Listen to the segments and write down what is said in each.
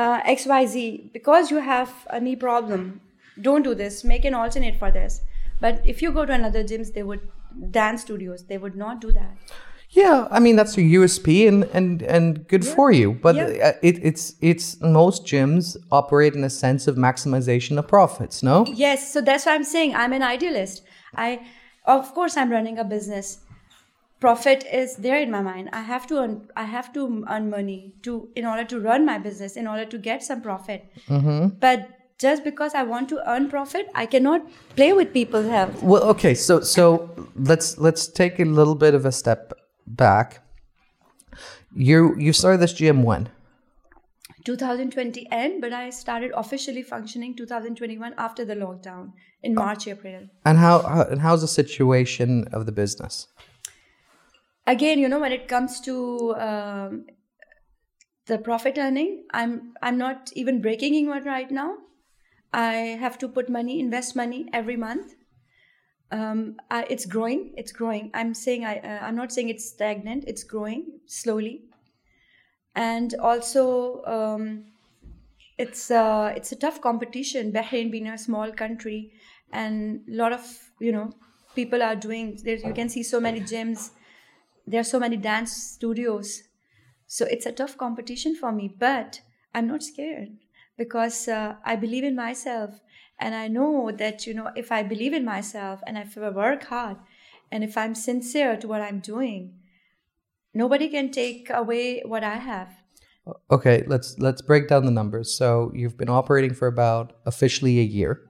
uh, xyz because you have a knee problem don't do this make an alternate for this but if you go to another gyms they would dance studios they would not do that Yeah, I mean that's a USP and and and good for you. But Yeah. uh, it, it's it's most gyms operate in a sense of maximization of profits. No. Yes, so that's why I'm saying I'm an idealist. I, of course, I'm running a business. Profit is there in my mind. I have to earn. I have to earn money to in order to run my business, in order to get some profit. Mm-hmm. But just because I want to earn profit, I cannot play with people's health. Well, okay. So so let's let's take a little bit of a step back. You you started this gym when? 2020 end, but I started officially functioning 2021 after the lockdown in March, April. And how, how and how's the situation of the business? Again you know when it comes to um, the profit earning i'm i'm not even breaking even right now. I have to put money invest money every month. Um, it's growing it's growing. I'm saying i uh, i'm not saying it's stagnant it's growing slowly. And also um, it's uh, it's a tough competition bahrain being a small country and a lot of you know people are doing there you can see so many gyms there are so many dance studios. So it's a tough competition for me but i'm not scared because uh, i believe in myself. And i know that you know if i believe in myself and if i work hard and if i'm sincere to what i'm doing nobody can take away what i have. Okay, let's let's break down the numbers. So you've been operating for about officially a year,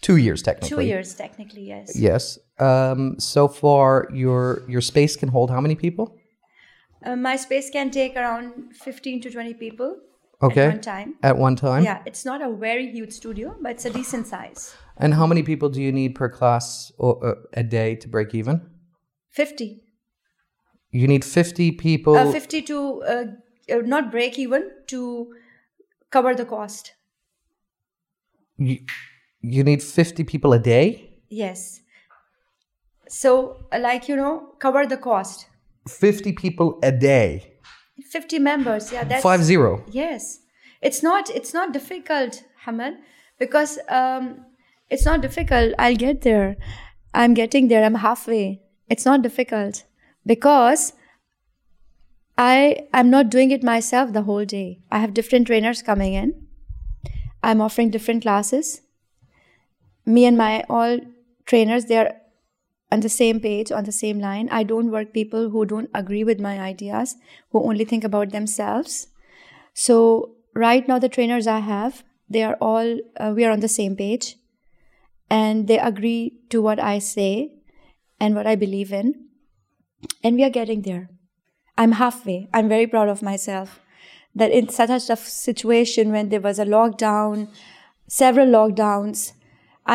two years technically. two years technically yes Yes. Um, so far, your your space can hold how many people? uh, my space can take around 15 to 20 people Okay. at one time At one time. yeah it's not a very huge studio but it's a decent size And how many people do you need per class or, uh, a day to break even? 50 You need fifty people. uh, 50 to uh, uh, not break even to cover the cost you, you need fifty people a day. yes. So like you know cover the cost. Fifty people a day. 50 members yeah that's Five zero. yes. It's not it's not difficult hamad because um it's not difficult. I'll get there. I'm getting there. I'm halfway. It's not difficult because i i'm not doing it myself the whole day. I have different trainers coming in. I'm offering different classes me and my all trainers they're on the same page on the same line. I don't work people who don't agree with my ideas who only think about themselves. So right now the trainers i have they are all uh, we are on the same page and they agree to what i say and what i believe in and we are getting there. I'm halfway. I'm very proud of myself that in such a tough situation when there was a lockdown several lockdowns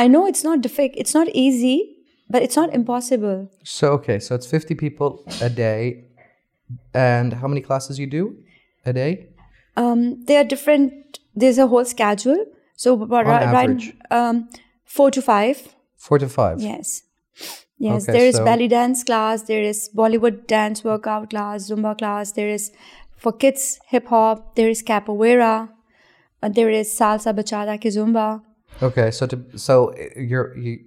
i know it's not difficult it's not easy but it's not impossible. So okay, so it's fifty people a day, and how many classes you do a day? um, there are different there's a whole schedule. So right, right um, four to five. Four to five. yes. Yes Okay, there is so- belly dance class there is bollywood dance workout class zumba class there is for kids hip hop there is capoeira uh, there is salsa bachata kizomba Okay, so to so uh, you're you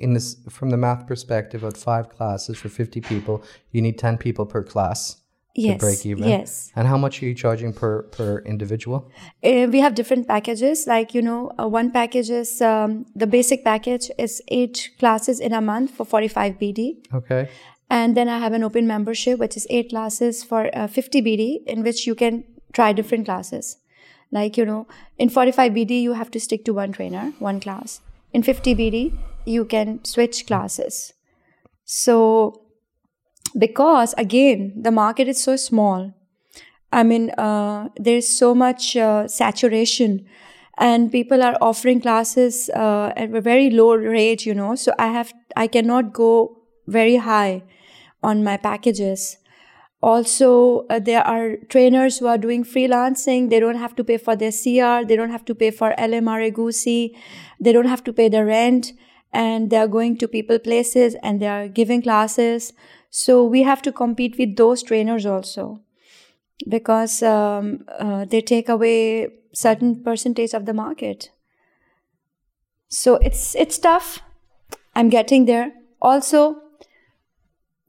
in this from the math perspective of five classes for fifty people, you need ten people per class yes to break even. yes And how much are you charging per per individual? Uh, we have different packages like you know uh, one package is um, the basic package is eight classes in a month for 45 bd Okay. and then i have an open membership which is eight classes for uh, 50 bd in which you can try different classes like you know in 45 bd you have to stick to one trainer one class. In 50 bd you can switch classes. So because again the market is so small i mean uh, there's so much uh, saturation and people are offering classes uh, at a very low rate you know. So i have i cannot go very high on my packages also uh, there are trainers who are doing freelancing they don't have to pay for their cr they don't have to pay for lmra gosi they don't have to pay the rent and they are going to people places and they are giving classes so we have to compete with those trainers also because um, uh, they take away certain percentage of the market. So it's it's tough. I'm getting there. Also,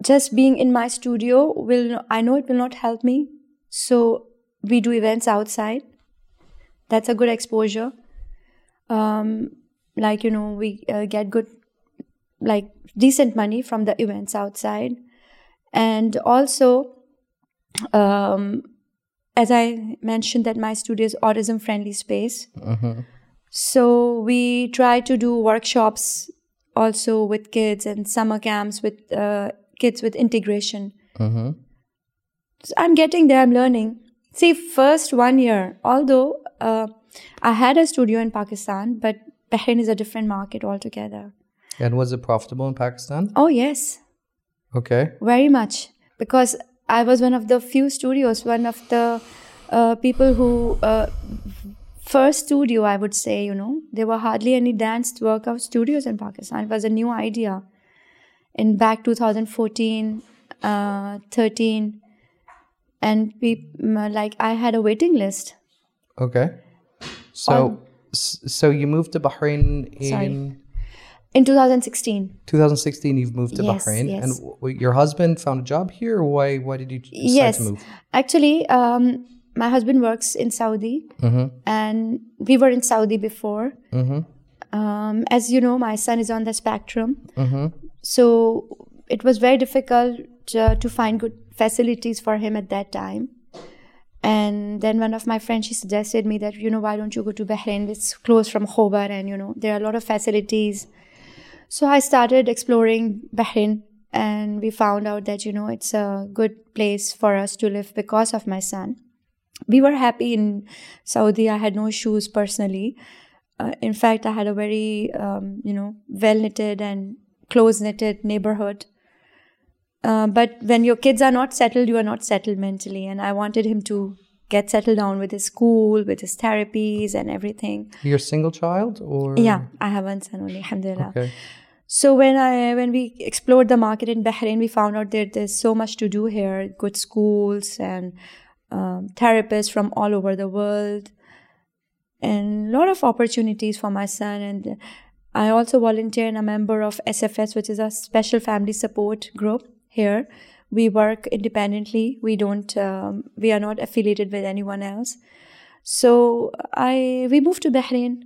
just being in my studio will I know it will not help me. So we do events outside. That's a good exposure. Um, like you know, we uh, get good, like decent money from the events outside, and also, um, as I mentioned, that my studio is autism friendly space. So we try to do workshops also with kids and summer camps with uh, kids with integration. Mm-hmm. So I'm getting there. I'm learning. See, first one year, although uh, I had a studio in Pakistan, but Bahrain is a different market altogether. And was it profitable in Pakistan? Oh yes, Okay. very much because I was one of the few studios, one of the uh, people who uh, first studio I would say. You know, there were hardly any dance workout studios in Pakistan. It was a new idea in back 2014, uh, 13, and we mm, like I had a waiting list. Okay. So, s- so you moved to Bahrain in Sorry. In 2016, 2016. You've moved to Yes, Bahrain, yes. and w- your husband found a job here. Or why? Why did you decide yes, to move? actually, um, my husband works in Saudi, and we were in Saudi before. Um, as you know, my son is on the spectrum, so it was very difficult uh, to find good facilities for him at that time. And then one of my friends she suggested me that you know why don't you go to Bahrain? It's close from Khobar, and you know there are a lot of facilities. So I started exploring Bahrain, and we found out that you know it's a good place for us to live because of my son. We were happy in Saudi. I had no issues personally. Uh, in fact, I had a very um, you know well knitted and close knitted neighborhood. Uh, but when your kids are not settled, you are not settled mentally. And I wanted him to get settled down with his school, with his therapies, and everything. You're a single child, or Yeah, I have one son only, alhamdulillah. Okay. So when I when we explored the market in Bahrain, we found out that there's so much to do here. Good schools and um, therapists from all over the world, and a lot of opportunities for my son. And I also volunteer and a member of SFS, which is a special family support group here. We work independently. We don't. Um, we are not affiliated with anyone else. So I we moved to Bahrain,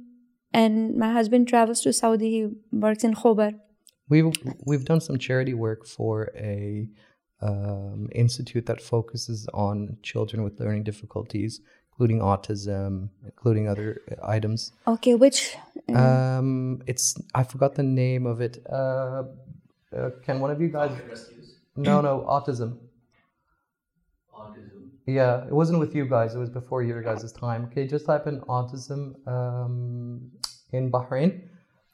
and my husband travels to Saudi. He works in Khobar. We've we've done some charity work for a um, institute that focuses on children with learning difficulties, including autism, including other items. Okay, which Um, it's I forgot the name of it. Uh, uh, can one of you guys? No, no, autism. Autism. Yeah, it wasn't with you guys. It was before your guys' time. Okay, just type in autism um, in Bahrain.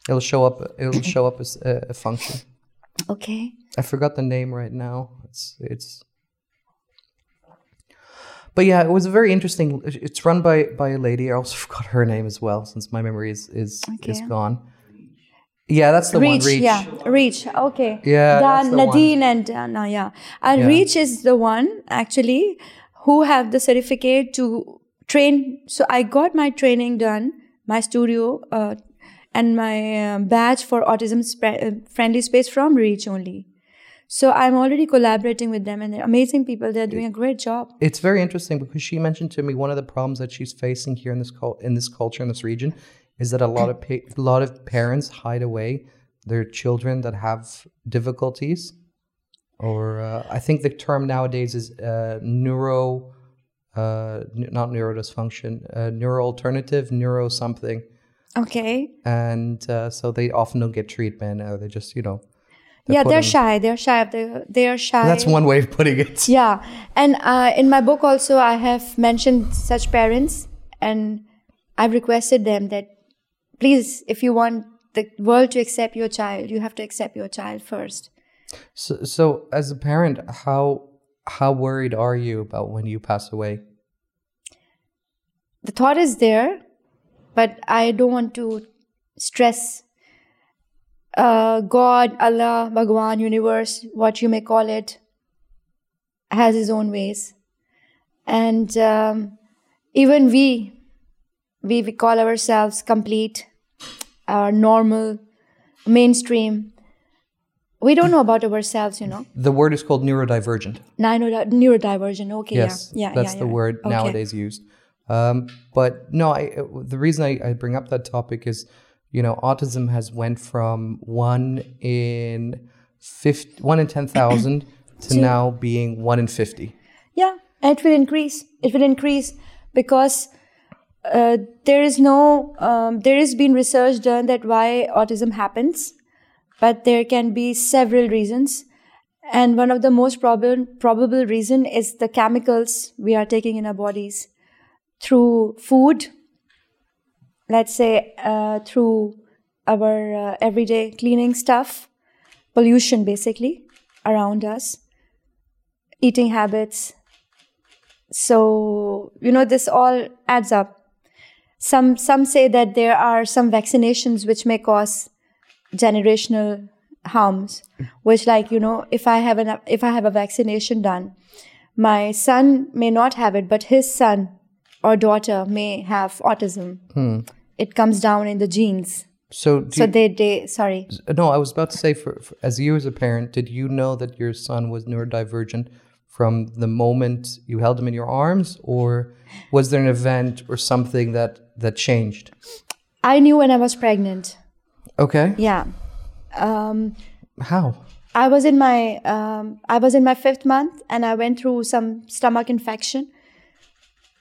It'll show up. It'll show up as a, a function. okay, I forgot the name right now. It's it's. But yeah, it was a very interesting. It's run by by a lady. I also forgot her name as well, since my memory is is is gone. Yeah, that's the Reach, one. Reach. yeah, Reach. Okay, Yeah, the one. Nadine and Dana, yeah, and Yeah. Reach is the one actually who have the certificate to train. So I got my training done, my studio, uh, and my uh, badge for autism uh, friendly space from Reach only. So I'm already collaborating with them, and they're amazing people. They're doing a great job. It's very interesting because she mentioned to me one of the problems that she's facing here in this cul- in this culture in this region is that a lot of pa- a lot of parents hide away their children that have difficulties, or uh, I think the term nowadays is uh, neuro, uh, n- not neurodysfunction, uh, neuro alternative, neuro something, Okay. and uh, so they often don't get treatment, or they just you know. Yeah, they're shy. They're shy. of the- They are shy. That's one way of putting it. Yeah, and uh, in my book also I have mentioned such parents, and I've requested them that please, if you want the world to accept your child, you have to accept your child first. So, so as a parent, how how worried are you about when you pass away? The thought is there, but I don't want to stress. Uh, God, Allah, Bhagwan, universe, what you may call it, has his own ways. and um, even we, we we call ourselves complete, or normal, mainstream. We don't know about ourselves, you know. The word is called neurodivergent. Neuro- neurodivergent. Okay. Yes, yeah. Yeah. that's yeah, the yeah. word Okay. nowadays used. Um, but no, I the reason I, I bring up that topic is, you know, autism has went from one in 50, one in ten thousand to now being one in fifty. Yeah, and it will increase. It will increase because uh, there is no, um, there has been research done that why autism happens, but there can be several reasons. And one of the most probable probable reason is the chemicals we are taking in our bodies through food. Let's say uh, through our uh, everyday cleaning stuff, pollution basically around us, eating habits, so you know this all adds up. Some some say that there are some vaccinations which may cause generational harms which like you know if i have an if i have a vaccination done my son may not have it but his son or daughter may have autism. It comes down in the genes. So, so you- they they sorry. No, I was about to say, for, for as you as a parent, did you know that your son was neurodivergent from the moment you held him in your arms, or was there an event or something that that changed? i knew when i was pregnant. Okay, yeah. Um, how? I was in my um, I was in my fifth month, and I went through some stomach infection.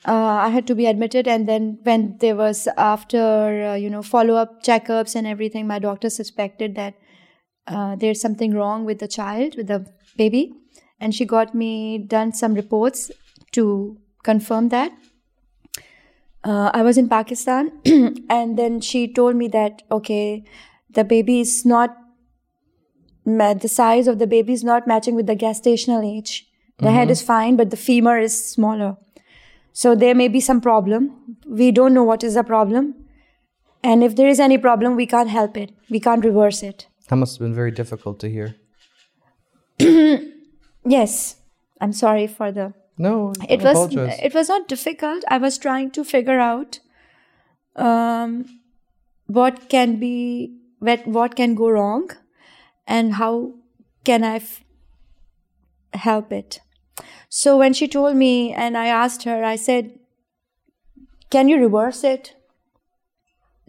Uh, I had to be admitted, and then when there was after uh, you know follow up checkups and everything, my doctor suspected that uh, there's something wrong with the child, with the baby, and she got me done some reports to confirm that. Uh, I was in Pakistan, and then she told me that okay, the baby is not ma- the size of the baby is not matching with the gestational age. The head is fine, but the femur is smaller. So there may be some problem. We don't know what is the problem. And if there is any problem, we can't help it. We can't reverse it. That must have been very difficult to hear. Yes, I'm sorry for the. No, It I was apologize. it was not difficult. I was trying to figure out um, what can be what what can go wrong, and how can I f- help it. So when she told me, and I asked her, I said, "Can you reverse it?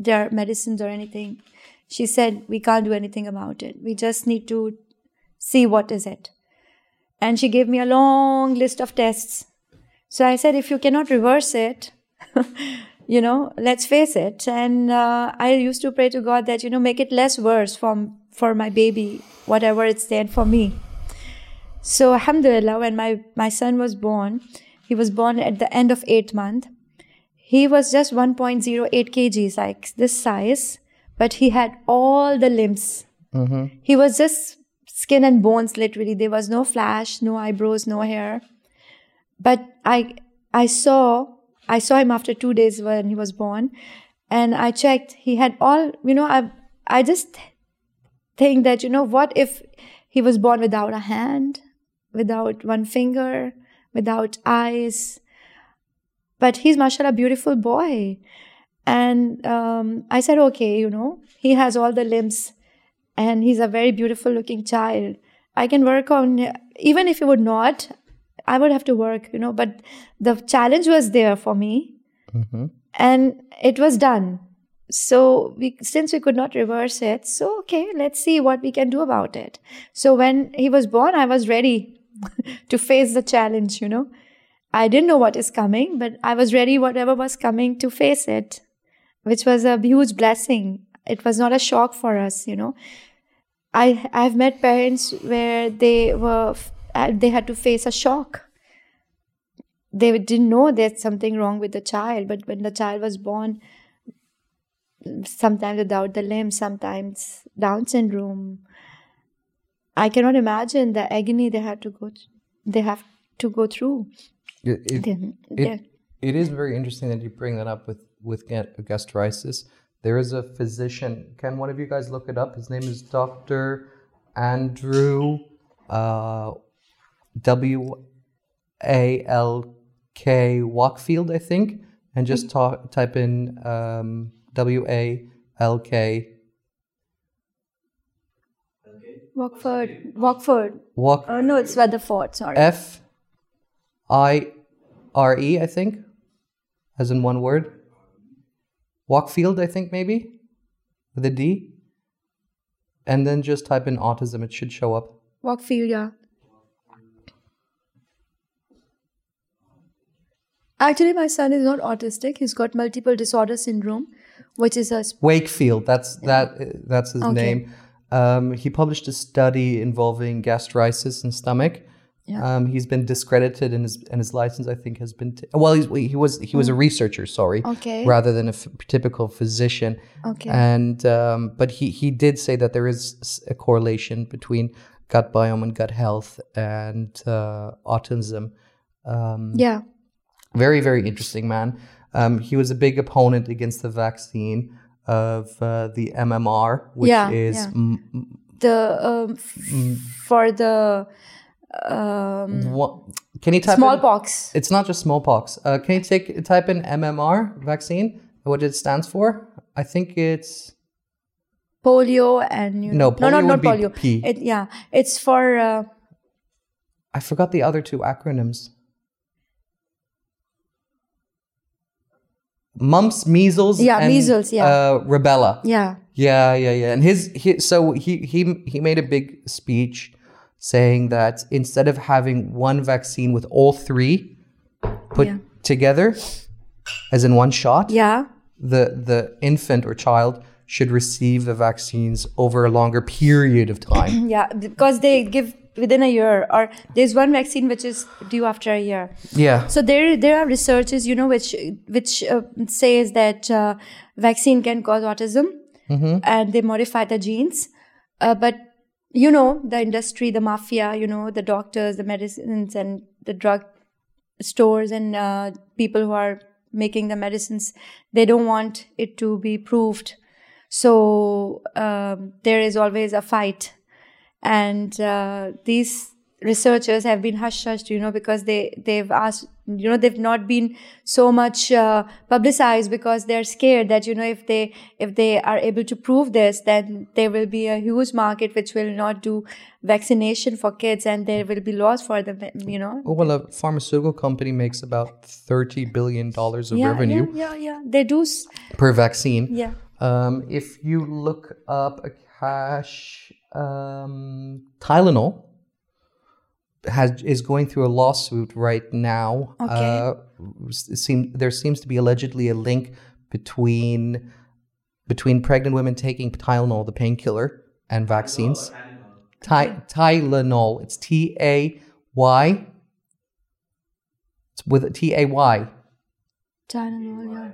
There are medicines or anything?" She said, "We can't do anything about it. We just need to see what is it." and she gave me a long list of tests. So I said, if you cannot reverse it, you know, let's face it. And uh, I used to pray to God that you know make it less worse for for my baby, whatever it's there for me. So Alhamdulillah, when my my son was born, he was born at the end of eighth month. He was just 1.08 kgs, like this size, but he had all the limbs. Mm-hmm. He was just skin and bones, literally. There was no flash, no eyebrows, no hair. But I, I saw, I saw him after two days when he was born, and I checked. He had all, you know. I, I just think that you know what if he was born without a hand, without one finger, without eyes. But he's mashallah a beautiful boy, and um, I said okay, you know he has all the limbs and he's a very beautiful looking child. I can work on even if he would not i would have to work you know but the challenge was there for me. And it was done. So we since we could not reverse it so okay let's see what we can do about it. So when he was born i was ready to face the challenge you know. I didn't know what is coming but i was ready whatever was coming to face it which was a huge blessing. It was not a shock for us you know. I i've met parents where they were uh, they had to face a shock. They didn't know there's something wrong with the child but when the child was born sometimes without the limb sometimes down syndrome i cannot imagine the agony they had to go they have to go through It, it, it, it is very interesting that you bring that up with with ga- gastritis. There is a physician. Can one of you guys look it up? His name is Doctor Andrew uh, W A L K Walkfield, I think, and just talk, type in um, W A L K Walkford. Walkford. Walk Oh no, it's Weatherford. Sorry. F I R E, I think, as in one word. Walkfield, I think, maybe, with a D. And then just type in autism, it should show up. Walkfield. Yeah. Actually, my son is not autistic. He's got multiple disorder syndrome, which is a sp- Wakefield, that's that. That's his Okay. name. Um, he published a study involving gastritis and stomach. Yeah. Um, he's been discredited, and his and his license, I think, has been. T- well, he's, he was he was a researcher, sorry, Mm. Okay. rather than a f- typical physician. Okay. And um, but he he did say that there is a correlation between gut biome and gut health and uh, autism. Um, yeah. very very interesting man. Um, he was a big opponent against the vaccine of uh, the MMR, which Yeah, is yeah. m- m- The um, f- for the um, what, can you type in- smallpox. it's not just smallpox. Uh, can you take type in MMR vaccine? What it stands for? I think it's polio and you No, know, no, no, polio not polio. P. It, yeah, it's for uh, I forgot the other two acronyms. Mumps, measles, Yeah, and, measles, yeah. uh, rubella. yeah, Yeah, yeah, yeah. And his, he, so he he he made a big speech saying that instead of having one vaccine with all three put Yeah. together, as in one shot, yeah, the the infant or child should receive the vaccines over a longer period of time. yeah. Because they give within a year, or there's one vaccine which is due after a year. yeah. So there, there are researches, you know, which which uh, says that uh, vaccine can cause autism, and they modify the genes. Uh, but you know, the industry, the mafia, you know, the doctors, the medicines, and the drug stores, and uh, people who are making the medicines, they don't want it to be proved. So um, there is always a fight and uh, these researchers have been hush hushed you know because they they've asked you know they've not been so much uh, publicized because they're scared that you know if they if they are able to prove this then there will be a huge market which will not do vaccination for kids and there will be laws for them you know? Oh, well, a pharmaceutical company makes about thirty billion dollars of yeah, revenue yeah yeah yeah. They do s- per vaccine. yeah. Um, if you look up a cash um, Tylenol has is going through a lawsuit right now. Okay. Uh, seem, there seems to be allegedly a link between between pregnant women taking Tylenol, the painkiller, and vaccines. Ty- Tylenol. It's T A Y. It's with a T A Y. Tylenol, yeah.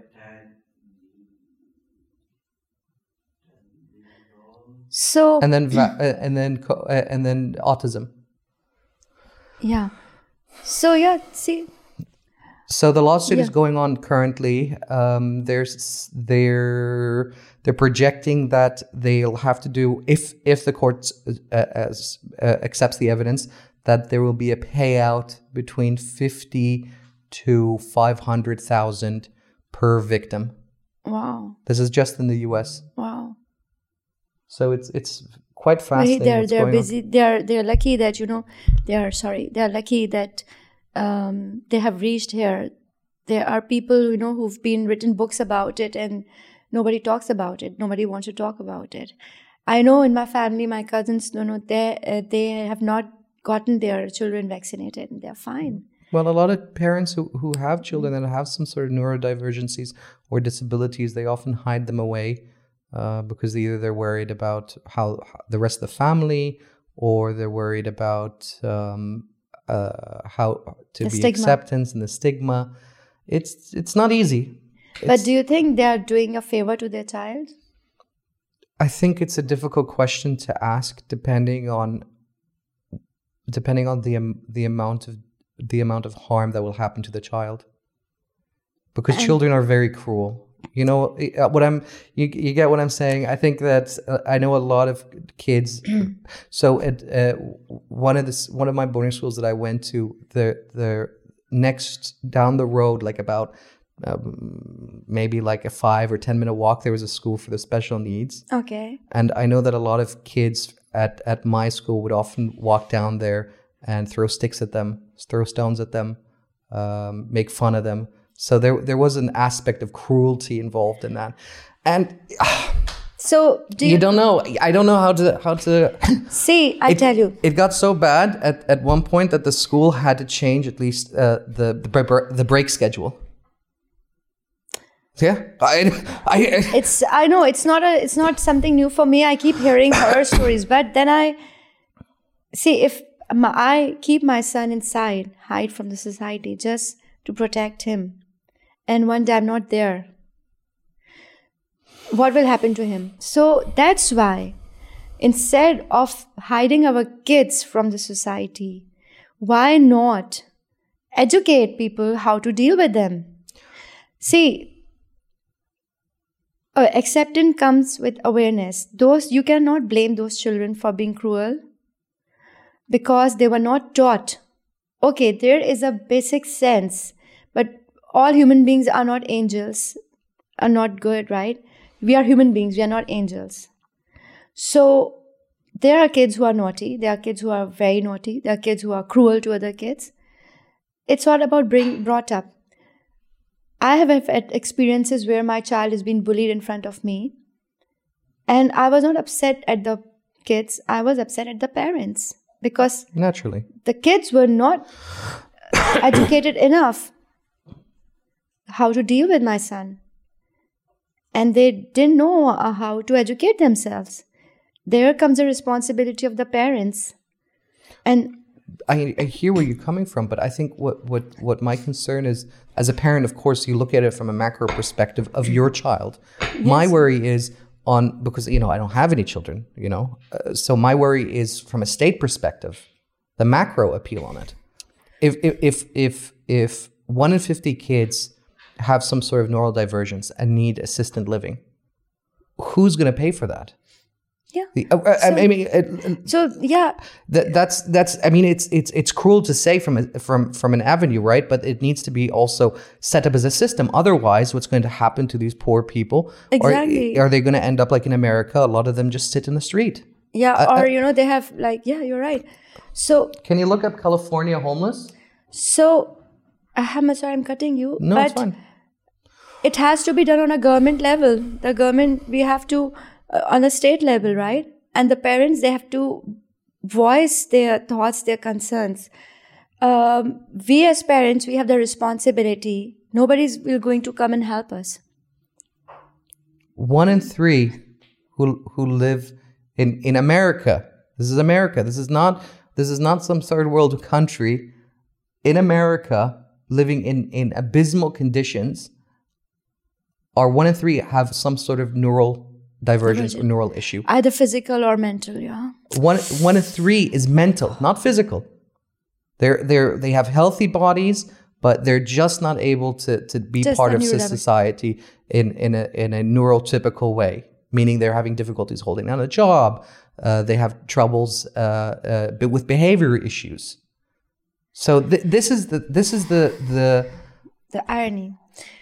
So And then va- uh, and then co- uh, and then autism. yeah, so yeah. See, So the lawsuit is going on currently. Um, there's they're they're projecting that they'll have to do if if the court uh, as, uh, accepts the evidence that there will be a payout between fifty to five hundred thousand per victim. wow, This is just in the U.S. wow. So it's it's quite Right, they're they're going on. busy. They're they're lucky that you know they are sorry. They are lucky that um, they have reached here. There are people you know who've been written books about it, and nobody talks about it. Nobody wants to talk about it. I know in my family, my cousins, you know, they uh, they have not gotten their children vaccinated, and they're fine. Well, a lot of parents who, who have children that have some sort of neurodivergencies or disabilities, they often hide them away uh, because either they're worried about how, how the rest of the family or they're worried about um, uh, how to The be stigma. acceptance and the stigma. It's it's not easy. but do you think they are doing a favor to their child? I think it's a difficult question to ask, depending on depending on the am- the amount of the amount of harm that will happen to the child, because children are very cruel. You know uh, what I'm. You, you get what I'm saying. I think that uh, I know a lot of kids. so at uh, one of this one of my boarding schools that I went to, the the next down the road, like about um, maybe like a five or ten minute walk, there was a school for the special needs. Okay. And I know that a lot of kids at, at my school would often walk down there and throw sticks at them, throw stones at them, um, make fun of them. So there there was an aspect of cruelty involved in that. And So do you, you don't know. I don't know how to how to see? I it, tell you. It got so bad at, at one point that the school had to change at least uh, the the, the break schedule. Yeah, I, I, It's I know it's not a it's not something new for me. I keep hearing horror stories, but then I see if my, I keep my son inside, hide from the society just to protect him, and one day I'm not there. What will happen to him? So that's why instead of hiding our kids from the society, why not educate people how to deal with them? See, uh, acceptance comes with awareness. Those you cannot blame those children for being cruel because they were not taught. Okay, there is a basic sense, all human beings are not angels, are not good, right? We are human beings, we are not angels. So there are kids who are naughty, there are kids who are very naughty, there are kids who are cruel to other kids. It's all about being brought up. I have had experiences where my child has been bullied in front of me, and I was not upset at the kids, I was upset at the parents because naturally. the kids were not educated enough how to deal with my son and they didn't know uh, how to educate themselves there comes the responsibility of the parents and I, I hear where you're coming from, but I think what, what, what my concern is, as a parent, of course, you look at it from a macro perspective of your child. My worry is on because you know I don't have any children, you know, uh, so my worry is from a state perspective, the macro appeal on it. If if if if, if one in fifty kids have some sort of neurodivergence and need assisted living, who's going to pay for that? yeah. The- uh, uh, I mean, it, so yeah. That, that's that's I mean it's it's it's cruel to say from a, from from an avenue right? But it needs to be also set up as a system. Otherwise what's going to happen to these poor people? Exactly. are, are they going to end up like in America? A lot of them just sit in the street. Yeah or you know they have like yeah you're right. So can you look up California homeless? So Ahmed, sorry i'm cutting you no but it's fine it has to be done on a government level the government we have to uh, on a state level right and the parents they have to voice their thoughts their concerns um, we as parents we have the responsibility nobody's going to come and help us one in three who who live in in America. This is America. This is not this is not some third world country. In America, living in in abysmal conditions, are one in three have some sort of neural divergence or neural issue. either physical or mental yeah One one in three is mental, not physical. They're they're they have healthy bodies, but they're just not able to to be Just part of society in in a in a neurotypical way. Meaning they're having difficulties holding down a job. Uh, they have troubles uh, uh, with behavior issues. So th- this is the this is the the the irony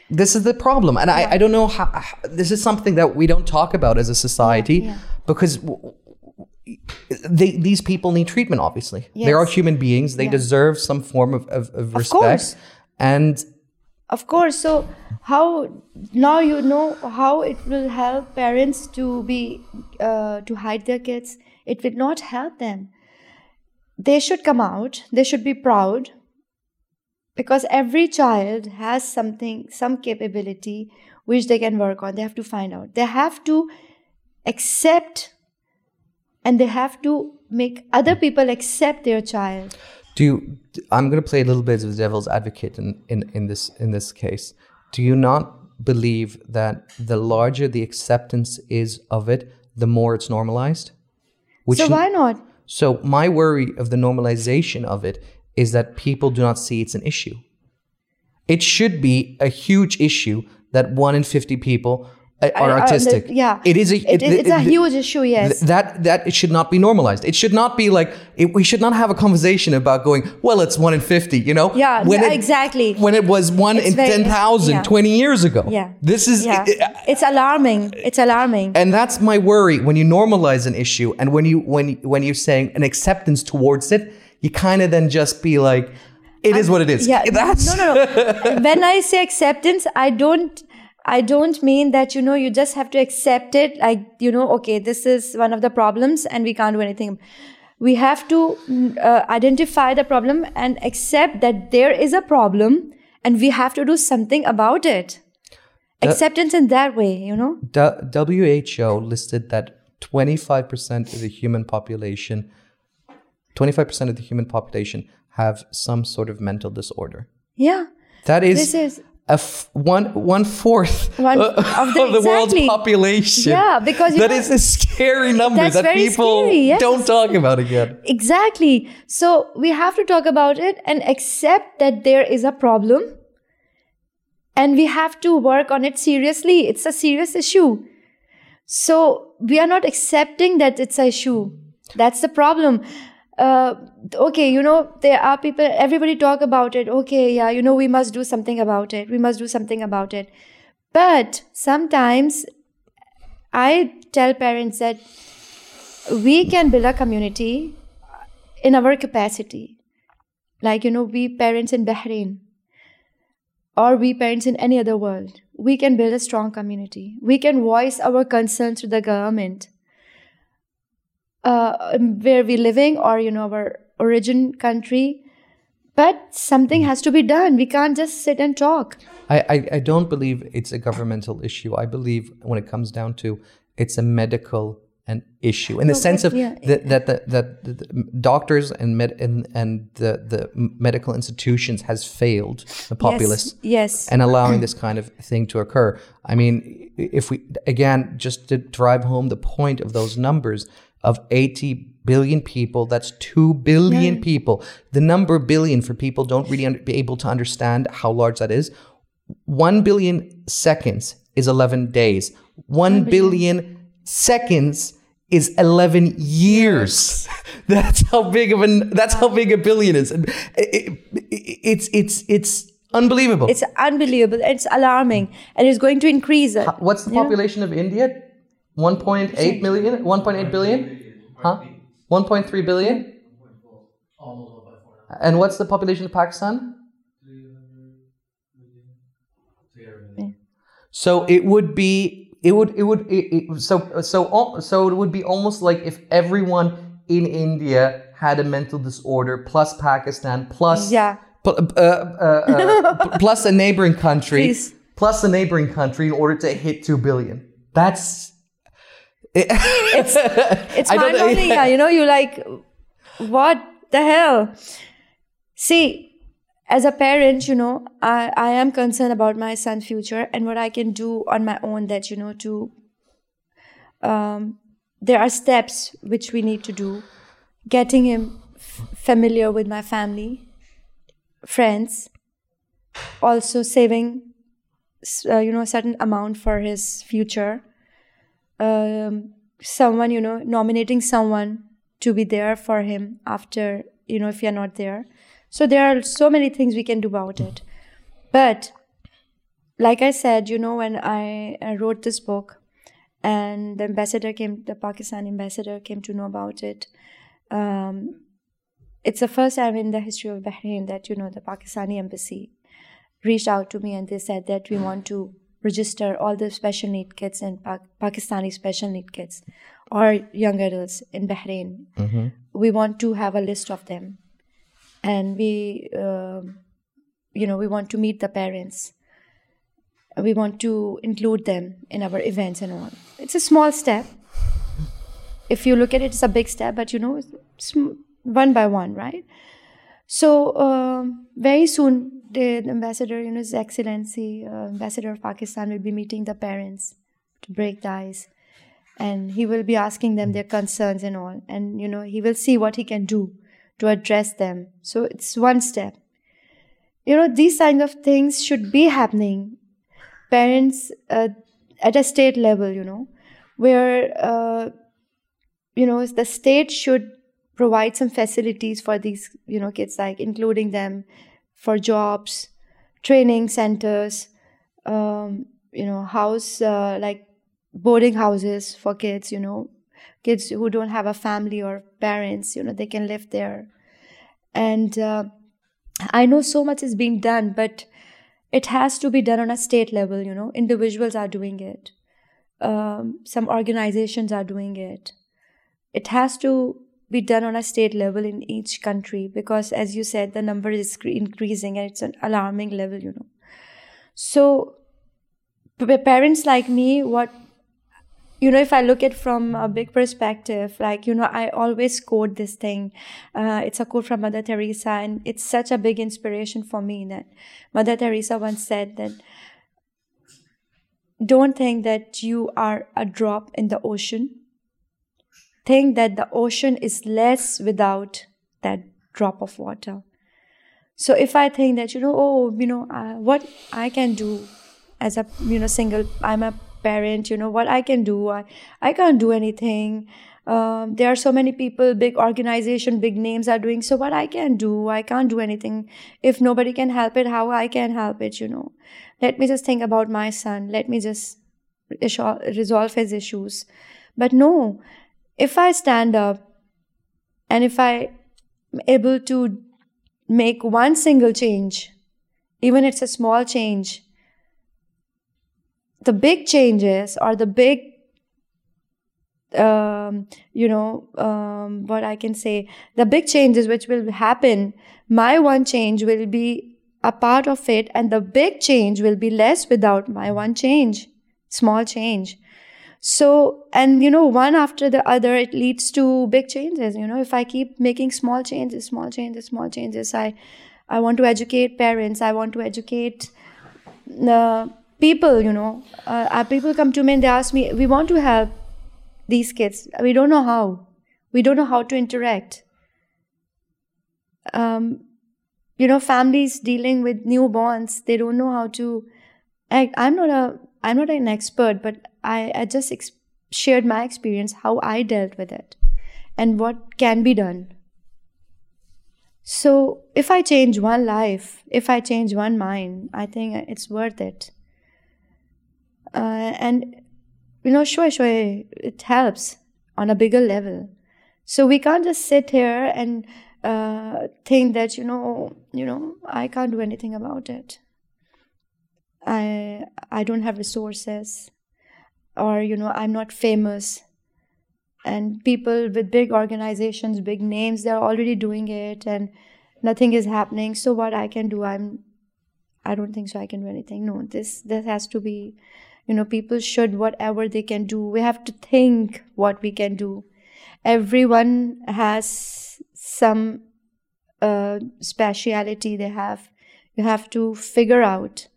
this is the problem and I, I don't know how how- this is something that we don't talk about as a society yeah. because w- they, these people need treatment obviously they are human beings they Yeah. deserve some form of, of, of respect course. and Of course. So how now you know how it will help parents to be uh, to hide their kids. It will not help them. They should come out. They should be proud because every child has something, some capability which they can work on. They have to find out. They have to accept, and they have to make other people accept their child. do you i'm going to play a little bit of the devil's advocate in, in, in this in this case do you not believe that the larger the acceptance is of it the more it's normalized which so why not? So my worry of the normalization of it is that people do not see it's an issue. It should be a huge issue that one in 50 people are Uh, uh, the- yeah. it is a It- it's a huge issue, yes. Th- that that it should not be normalized. It should not be like it, we should not have a conversation about going. Well, it's one in fifty. You know. Yeah, When it- exactly. When it was one It's in very- ten thousand yeah. 20 years ago. yeah. This is. yeah. it's alarming. It's alarming. and that's my worry when you normalize an issue and when you when when you're saying an acceptance towards it, you kind of then just be like, it is what it is. yeah That's no no no when i say acceptance i don't i don't mean that you know you just have to accept it like you know okay this is one of the problems and we can't do anything. We have to mm, uh, identify the problem and accept that there is a problem and we have to do something about it. Acceptance in that way you know? D- WHO listed that 25% of the human population, 25% of the human population have some sort of mental disorder. yeah. That is, This is- a f- one one fourth One of, of the- the world's population. Yeah, because, that know, is a scary number that people scary, yes. don't talk about again. Exactly. So we have to talk about it and accept that there is a problem. And we have to work on it seriously. It's a serious issue. So we are not accepting that it's a issue. That's the problem. Uh, okay, you know, there are people, everybody talk about it. Okay, yeah, you know, we must do something about it. We must do something about it. But sometimes I tell parents that we can build a community in our capacity. Like, you know, we parents in Bahrain or we parents in any other world, we can build a strong community. We can voice our concerns to the government uh, where we're living or, you know, our origin country. But something has to be done. We can't just sit and talk. I, I, I don't believe it's a governmental issue. I believe when it comes down to it's a medical an issue in the sense of yeah. that that the, that the, the doctors and med, and and the the medical institutions has failed the populace yes, Yes. and allowing this kind of thing to occur. I mean, if we again just to drive home the point of those numbers of 80 billion people, that's 2 billion people. The number billion for people don't really un- be able to understand how large that is. 1 billion seconds is 11 days. 1 billion seconds is 11 years. That's how big of an that's how big a billion is. And it- it- it's it's it's unbelievable. It's unbelievable. It's alarming. And it's going to increase it. What's the population of India? 1.8 million? 1.8 billion? Huh? 1.3 billion? And what's the population of Pakistan? So it would be it would it would it, it, so so so it would be almost like if everyone in India had a mental disorder plus Pakistan plus Yeah. pl- uh, uh, uh, p- plus a neighboring country Please. plus a neighboring country in order to hit 2 billion. That's It's I don't- mind-boggling. yeah, you know, you like, what the hell? See, as a parent, you know, I, I am concerned about my son's future and what I can do on my own that, you know, to, um, there are steps which we need to do. Getting him f- familiar with my family, friends, also saving, uh, you know, a certain amount for his future um, someone you know nominating someone to be there for him after you know if you're not there. So there are so many things we can do about it. But like i said you know when i, I wrote this book and the ambassador came the pakistan ambassador came to know about it um, it's the first time in the history of bahrain that you know the pakistani embassy reached out to me and they said that we want to register all the special need kids and pa- Pakistani special need kids or young adults in Bahrain. We want to have a list of them, and we, um you know, we want to meet the parents. We want to include them in our events and all. It's a small step. If you look at it, it's a big step, but you know, it's sm- one by one, right? So um, very soon, the ambassador, you know, His Excellency, uh, Ambassador of Pakistan, will be meeting the parents to break the ice, and he will be asking them their concerns and all, and you know, he will see what he can do to address them. So it's one step. You know, these kind of things should be happening. Parents uh, at a state level, you know, where uh, you know the state should provide some facilities for these you know kids, like including them for jobs, training centers, um, you know, house uh, like boarding houses for kids, you know, kids who don't have a family or parents, you know, they can live there. And uh, I know so much is being done, but it has to be done on a state level, you know. Individuals are doing it, um, some organizations are doing it. It has to be done on a state level in each country because, as you said, the number is increasing and it's an alarming level, you know. So, parents like me, what you know if i look at from a big perspective like you know i always quote this thing uh, it's a quote from mother teresa and it's such a big inspiration for me that mother teresa once said that don't think that you are a drop in the ocean think that the ocean is less without that drop of water. So if i think that you know oh you know uh, what i can do as a you know single i'm a parent you know what i can do i, I can't do anything. Um, there are so many people big organization big names are doing so what i can do i can't do anything. If nobody can help it how i can help it you know? Let me just think about my son. Let me just resolve his issues. But no if i stand up and if i am able to make one single change even it's a small change the big changes or the big um, you know um, what i can say the big changes which will happen my one change will be a part of it and the big change will be less without my one change small change so and you know one after the other it leads to big changes you know if i keep making small changes small changes small changes i i want to educate parents i want to educate uh, people, you know, uh, uh, people come to me and they ask me, we want to help these kids. We don't know how. We don't know how to interact. Um, you know, families dealing with newborns, they don't know how to act. I'm not a, I'm not an expert, but I, I just ex- shared my experience, how I dealt with it, and what can be done. So, if I change one life, if I change one mind, I think it's worth it. Uh, and you know sure sure it helps on a bigger level. So we can't just sit here and uh, think that you know you know i can't do anything about it i i don't have resources or you know i'm not famous. And people with big organizations big names they're already doing it and nothing is happening. So what i can do i'm i don't think so i can do anything. No this this has to be you know people should whatever they can do we have to think what we can do. Everyone has some uh, speciality they have. You have to figure out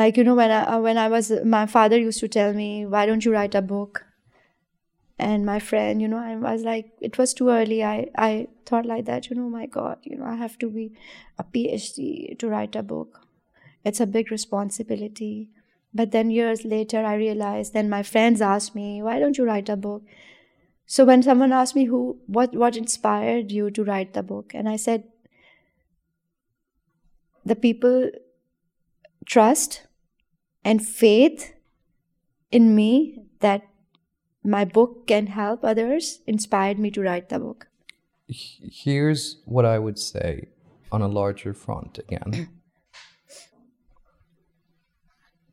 like you know when I uh, when I was my father used to tell me why don't you write a book and my friend you know I was like it was too early I I thought like that you know my god you know I have to be a PhD to write a book it's a big responsibility but then years later, I realized, then my friends asked me, why don't you write a book? So when someone asked me who, what, what inspired you to write the book? And I said, the people trust and faith in me that my book can help others inspired me to write the book. Here's what I would say on a larger front again.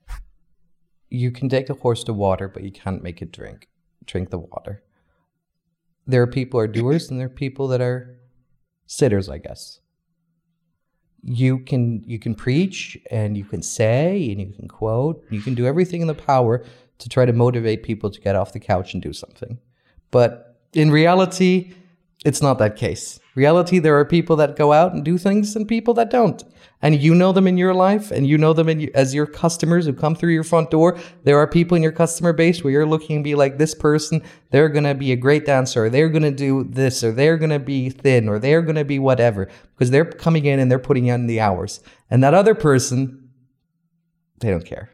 you can take a horse to water, but you can't make it drink drink the water. There are people who are doers and there are people that are sitters, I guess. You can you can preach and you can say and you can quote, you can do everything in the power to try to motivate people to get off the couch and do something. But in reality, it's not that case. Reality, there are people that go out and do things and people that don't. And you know them in your life and you know them in, as your customers who come through your front door. There are people in your customer base where you're looking and be like this person they're going to be a great dancer or they're going to do this or they're going to be thin or they're going to be whatever. Because they're coming in and they're putting in the hours. And that other person they don't care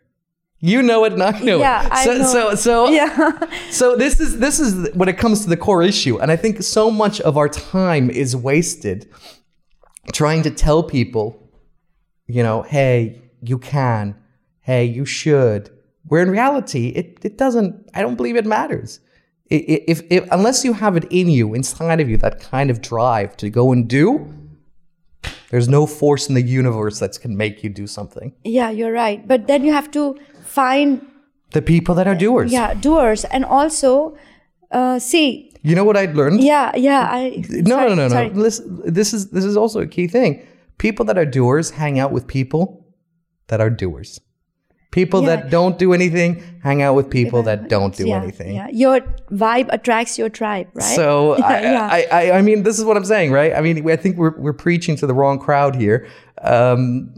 You know it, and I know Yeah, it. I so, know. so, so, Yeah. so this is this is when it comes to the core issue, and I think so much of our time is wasted trying to tell people, you know, hey, you can, hey, you should. Where in reality, it it doesn't. I don't believe it matters. I- i- If, if unless you have it in you, inside of you, that kind of drive to go and do, there's no force in the universe that can make you do something. Yeah, you're right. But then you have to find The people that are doers. yeah doers and also uh, see. You know what I learned? Yeah, yeah. I No, sorry, no, no, no, sorry. no. This, this is this is also a key thing. People that are doers hang out with people that are doers. People Yeah. that don't do anything hang out with people that don't do yeah, anything. Yeah, your vibe attracts your tribe, right? So I, yeah. I, I, I mean, this is what I'm saying, right? I mean, I think we're we're preaching to the wrong crowd here. Um,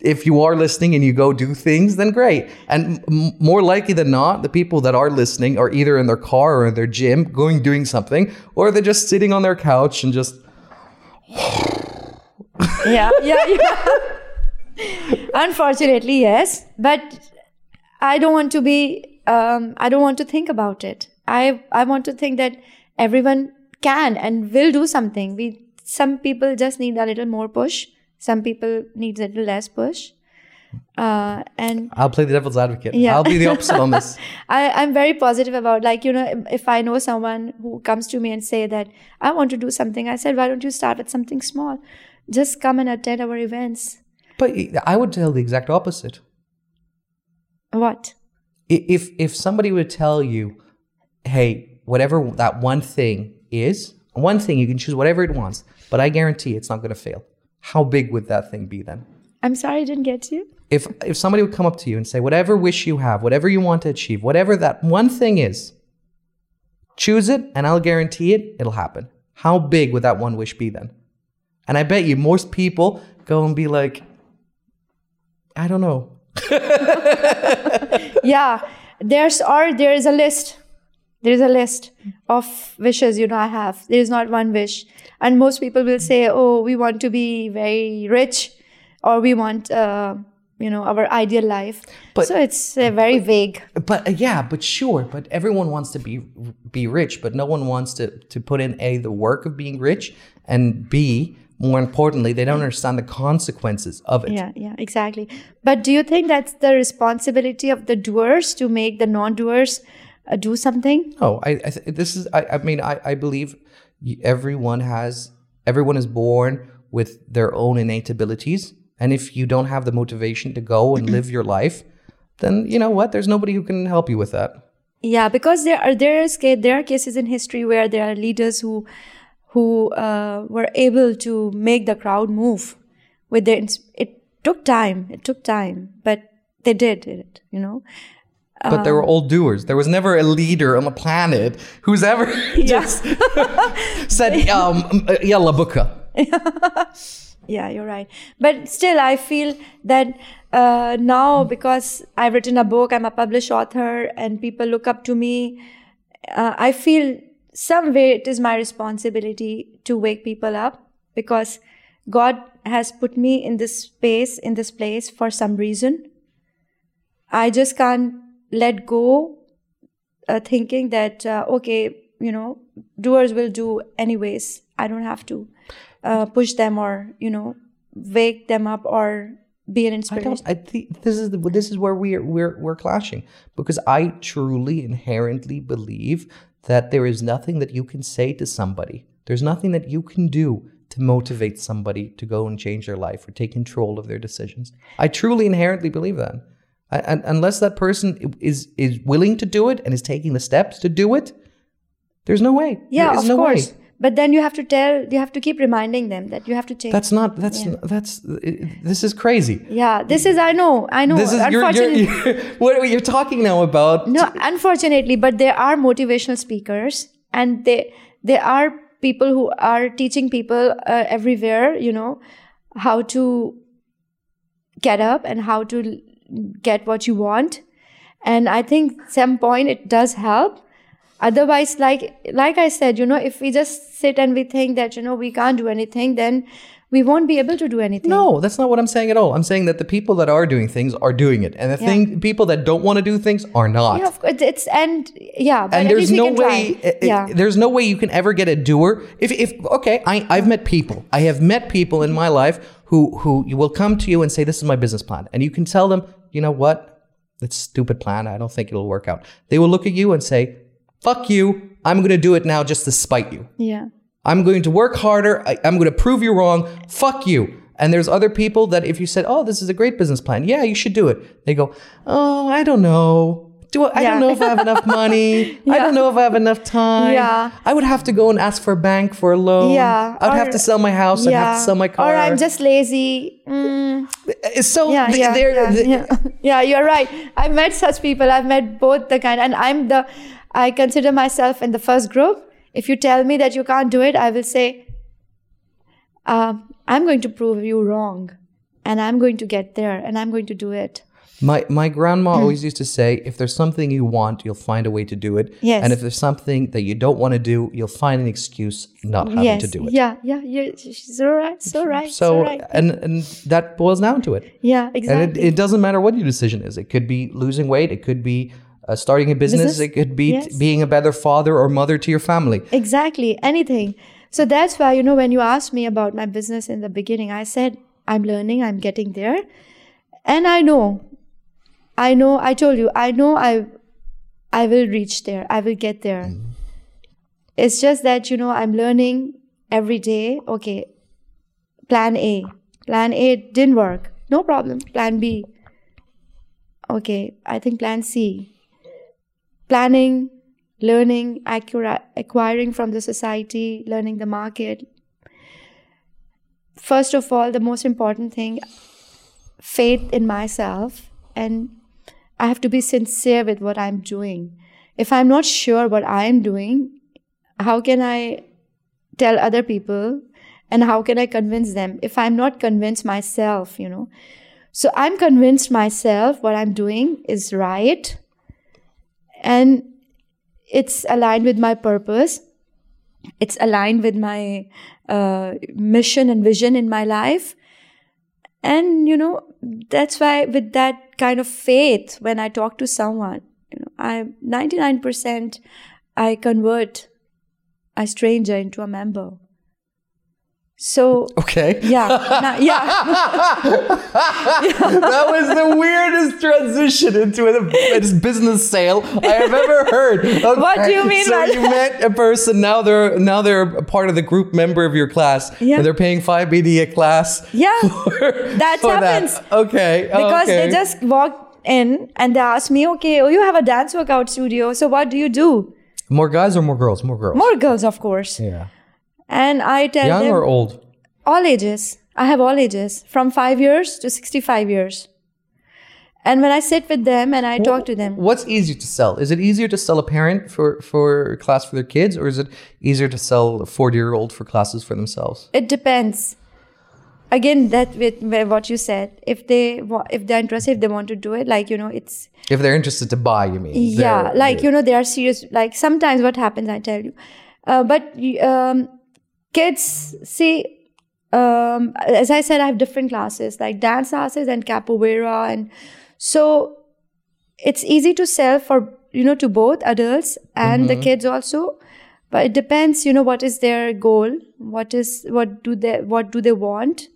if you are listening and you go do things, then great. And m- more likely than not, the people that are listening are either in their car or in their gym, going doing something, or they're just sitting on their couch and just yeah, yeah, yeah. Unfortunately, yes. But I don't want to be. Um, I don't want to think about it. I I want to think that everyone can and will do something. We some people just need a little more push. Some people need a little less push. Uh, and I'll play the devil's advocate. Yeah. I'll be the opposite on this. I, I'm very positive about like, you know, if- I know someone who comes to me and say that I want to do something, I said, why don't you start with something small? Just come and attend our events. But I would tell the exact opposite. What? If if somebody would tell you, hey, whatever that one thing is, one thing you can choose whatever it wants, but I guarantee it's not going to fail. How big would that thing be then? I'm sorry I didn't get to you. If if somebody would come up to you and say, whatever wish you have, whatever you want to achieve, whatever that one thing is, choose it, and I'll guarantee it, it'll happen. How big would that one wish be then? And I bet you most people go and be like, I don't know. yeah, there's or there is a list. There is a list of wishes you know I have. There is not one wish, and most people will say, "Oh, we want to be very rich, or we want, uh, you know, our ideal life." But- so it's uh, very vague. But uh, yeah, but sure, but everyone wants to be be rich, but no one wants to to put in a the work of being rich, and b more importantly, they don't understand the consequences of it. Yeah, yeah, exactly. But do you think that's the responsibility of the doers to make the non-doers uh, do something? No, I, I th- this is I, I mean I, I believe everyone has everyone is born with their own innate abilities, and if you don't have the motivation to go and live your life, then you know what? There's nobody who can help you with that. Yeah, because there are there is there are cases in history where there are leaders who who uh, were able to make the crowd move with their. It took time. It took time, but they did it. You know. But they were Um, all doers. There was never a leader on the planet who's ever just said, um, uh, "Yalla buka." Yeah, you're right. But still, I feel that uh, now because I've written a book, I'm a published author, and people look up to me. Uh, I feel some way it is my responsibility to wake people up because God has put me in this space, in this place for some reason. I just can't let go, uh, thinking that uh, okay, you know, doers will do anyways. I don't have to uh, push them or you know wake them up or be an I inspiration. don't. I think this is the, this is where we're we're we're clashing because I truly inherently believe that there is nothing that you can say to somebody. There's nothing that you can do to motivate somebody to go and change their life or take control of their decisions. I truly inherently believe that. And unless that person is is willing to do it and is taking the steps to do it, there's no way. yeah, of no course. way. But then you have to tell, you have to keep reminding them that you have to change. That's not. That's that's. This is crazy. yeah, this is I know, I know. This is you're, unfortunately, you're, you're what you're talking now about. no, unfortunately, but there are motivational speakers, and they there are people who are teaching people uh, everywhere. You know how to get up and how to get what you want, and I think some point it does help. Otherwise, like like I said, you know, if we just sit and we think that you know we can't do anything, then we won't be able to do anything. No, that's not what I'm saying at all. I'm saying that the people that are doing things are doing it, and the thing people that don't want to do things are not. Yeah, of course. It's and yeah, but and there's no way it- it- eh, eh, yeah. there's no way you can ever get a doer if if okay I, i've met people i have met people in my life who who will come to you and say this is my business plan and you can tell them you know what that's a stupid plan i don't think it'll work out they will look at you and say fuck you i'm going to do it now just to spite you yeah. I'm going to work harder. I, I'm going to prove you wrong. Fuck you. And there's other people that if you said, "Oh, this is a great business plan. Yeah, you should do it." They go, "Oh, I don't know. Do I, I Yeah. don't know if I have enough money. I don't know if I have enough time. Yeah. I would have to go and ask for a bank for a loan. Yeah, I'd have to sell my house. I'd have to sell my car. Or I'm just lazy. Mm, It's so yeah, th- yeah, they're- yeah, th- yeah. yeah, you're right. I've met such people. I've met both the kind, and I'm the. I consider myself in the first group. If you tell me that you can't do it, I will say, um, I'm going to prove you wrong, and I'm going to get there, and I'm going to do it. My my grandma Hmm. always used to say, if there's something you want, you'll find a way to do it. Yes. And if there's something that you don't want to do, you'll find an excuse not having yes, to do it. yeah, yeah. You're she's so right, so right, so, So right. and and that boils down to it. Yeah, And exactly. it, it doesn't matter what your decision is. It could be losing weight. It could be uh, starting a business. Business? It could be t- being a better father or mother to your family. Exactly, anything. So that's why, you know, when you asked me about my business in the beginning, I said, I'm learning, I'm getting there. And I know, I know, I told you, I know I I will reach there, I will get there. Mm-hmm. It's just that, you know, I'm learning every day. Okay, plan A. Plan A didn't work. No problem. Plan B. Okay, I think plan C planning, learning, accura- acquiring from the society, learning the market. First of all, the most important thing faith in myself, and I have to be sincere with what I'm doing. If I'm not sure what I'm doing, how can I tell other people and how can I convince them if I'm not convinced myself, you know? So I'm convinced myself what I'm doing is right and it's aligned with my purpose it's aligned with my uh, mission and vision in my life and you know that's why with that kind of faith when i talk to someone you know i 99% i convert a stranger into a member so Okay. yeah na- yeah that was the weirdest transition into a, a business sale I have ever heard. What do you mean So by you met a person now they're now they're a part of the group member of your class. Yeah. And they're paying five BD a class. Yeah. for- That for happens. Okay. because okay. they just walked in and they asked me, okay, oh, you have a dance workout studio. So what do you do? more guys or more girls? More girls. More girls, of course. Yeah. And I tell Young them or old? all ages. I have all ages from five years to 65 years. And when I sit with them and I talk to them, What's easier to sell? Is it easier to sell a parent for for class for their kids, or is it easier to sell a forty year old for classes for themselves? it depends. Again, that with what you said, if they if they're interested, if they want to do it, like you know, it's If they're interested to buy, you mean? yeah like you know they are serious like sometimes what happens i tell you uh, but um, kids see um, as i said i have different classes like dance classes and capoeira and so it's easy to sell for you know to both adults and the kids also but it depends you know what is their goal what is what do they what do they want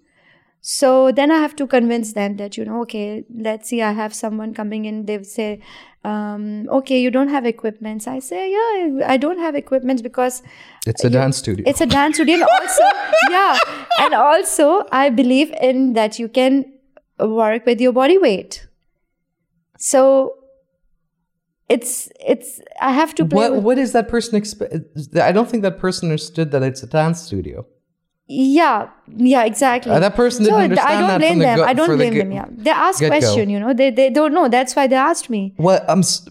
so then I have to convince them that, you know, okay, let's see, I have someone coming in. They say, um, okay, you don't have equipments. I say, yeah, I don't have equipments because It's a dance studio. it's a dance studio. And also, yeah. And also, I believe in that you can work with your body weight. So it's, it's, I have to play. what what is that person? I don't think that person understood that it's a dance studio. Yeah, yeah, exactly. Uh, that person didn't so understand I don't that blame the them. go- I don't for the blame them. Yeah, they ask question. You know, they they don't know. That's why they asked me. Well, I'm. S-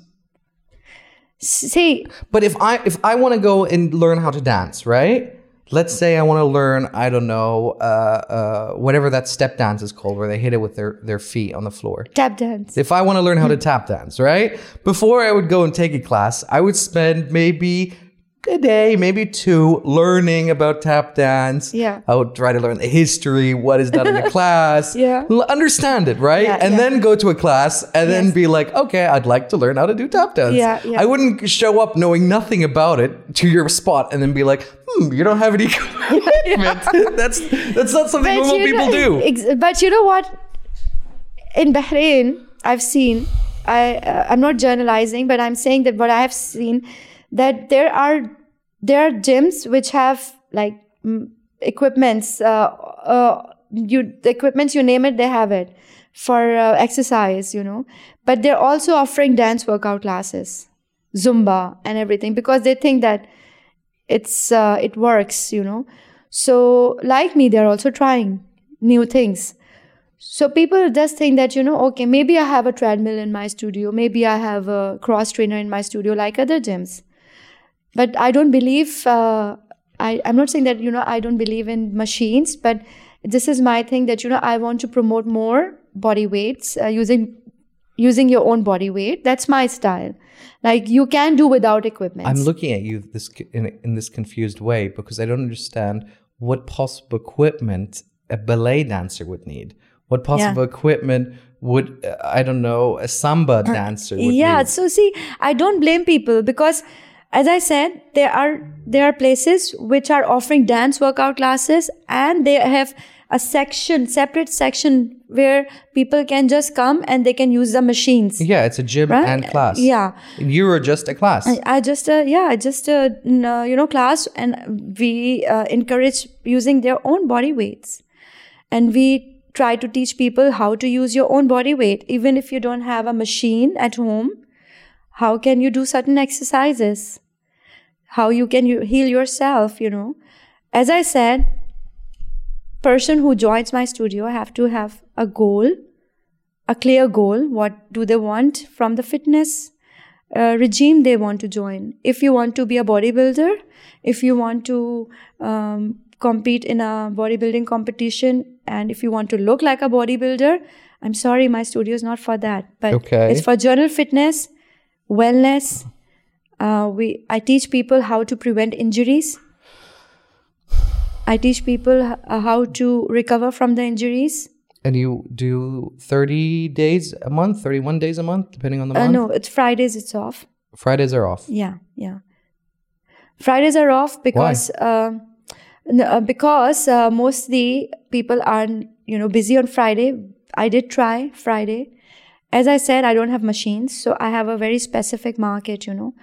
See, But if I if I want to go and learn how to dance, right? Let's say I want to learn, I don't know, uh, uh, whatever that step dance is called, where they hit it with their their feet on the floor. tap dance. If I want to learn how to tap dance, right? Before I would go and take a class, I would spend maybe a day, maybe two, learning about tap dance. Yeah. I would try to learn the history, what is done in the class. Yeah. L- Understand it, right? Yeah, and yeah. then go to a class and then be like, okay, I'd like to learn how to do tap dance. Yeah, yeah. I wouldn't show up knowing nothing about it to your spot and then be like, hmm, you don't have any commitment. that's that's not something normal you people know, do. ex- but you know what? In Bahrain, I've seen. I uh, I'm not journalizing, but I'm saying that what I have seen that there are there are gyms which have like equipments. Uh, uh, you the equipments you name it, they have it for uh, exercise. You know, but they're also offering dance workout classes, Zumba, and everything because they think that it's uh, it works you know so like me they're also trying new things so people just think that you know okay maybe i have a treadmill in my studio maybe i have a cross trainer in my studio like other gyms but i don't believe uh, I, i'm not saying that you know i don't believe in machines but this is my thing that you know i want to promote more body weights uh, using using your own body weight that's my style like you can do without equipment I'm looking at you this in, in this confused way because I don't understand what possible equipment a ballet dancer would need. What possible equipment would uh, I don't know a samba dancer would yeah need? so see i don't blame people because as i said there are there are places which are offering dance workout classes and they have a section separate section where people can just come and they can use the machines Yeah, it's a gym Right? and class. Yeah. you were just a class. I just uh, yeah I just uh, n- uh, you know class and we uh, encourage using their own body weights and we try to teach people how to use your own body weight even if you don't have a machine at home how can you do certain exercises? How you can you heal yourself you know? As i said person who joins my studio have to have a goal a clear goal. What do they want from the fitness uh, regime they want to join? If you want to be a bodybuilder if you want to um, compete in a bodybuilding competition and if you want to look like a bodybuilder i'm sorry my studio is not for that. But Okay. it's for general fitness wellness uh, we i teach people how to prevent injuries i teach people uh, how to recover from the injuries and you do 30 days a month, 31 days a month, depending on the uh, month? no it's fridays it's off Fridays are off. Yeah, yeah. Fridays are off because uh, n- uh, because uh, mostly people are you know busy on Friday. I did try Friday. As I said, I don't have machines, so I have a very specific market. You know,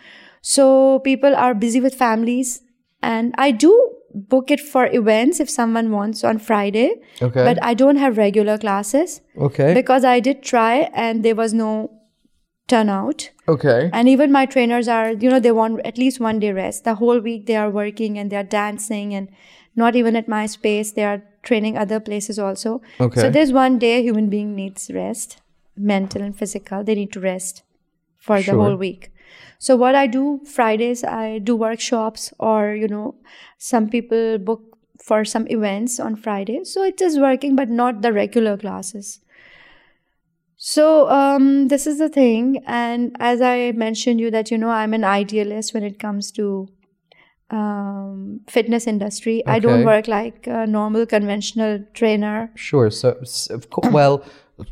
so people are busy with families, and I do book it for events if someone wants on Friday. Okay. But I don't have regular classes Okay. because I did try and there was no turnout okay. and even my trainers are you know they want at least one day rest the whole week they are working and they are dancing and not even at my space they are training other places also Okay. so there's one day a human being needs rest mental and physical they need to rest for Sure. the whole week so what i do fridays i do workshops or you know some people book for some events on friday so it is working but not the regular classes so um, this is the thing, and as I mentioned you that you know I'm an idealist when it comes to um, fitness industry. I don't work like a normal conventional trainer. Sure. So, s- of course, well,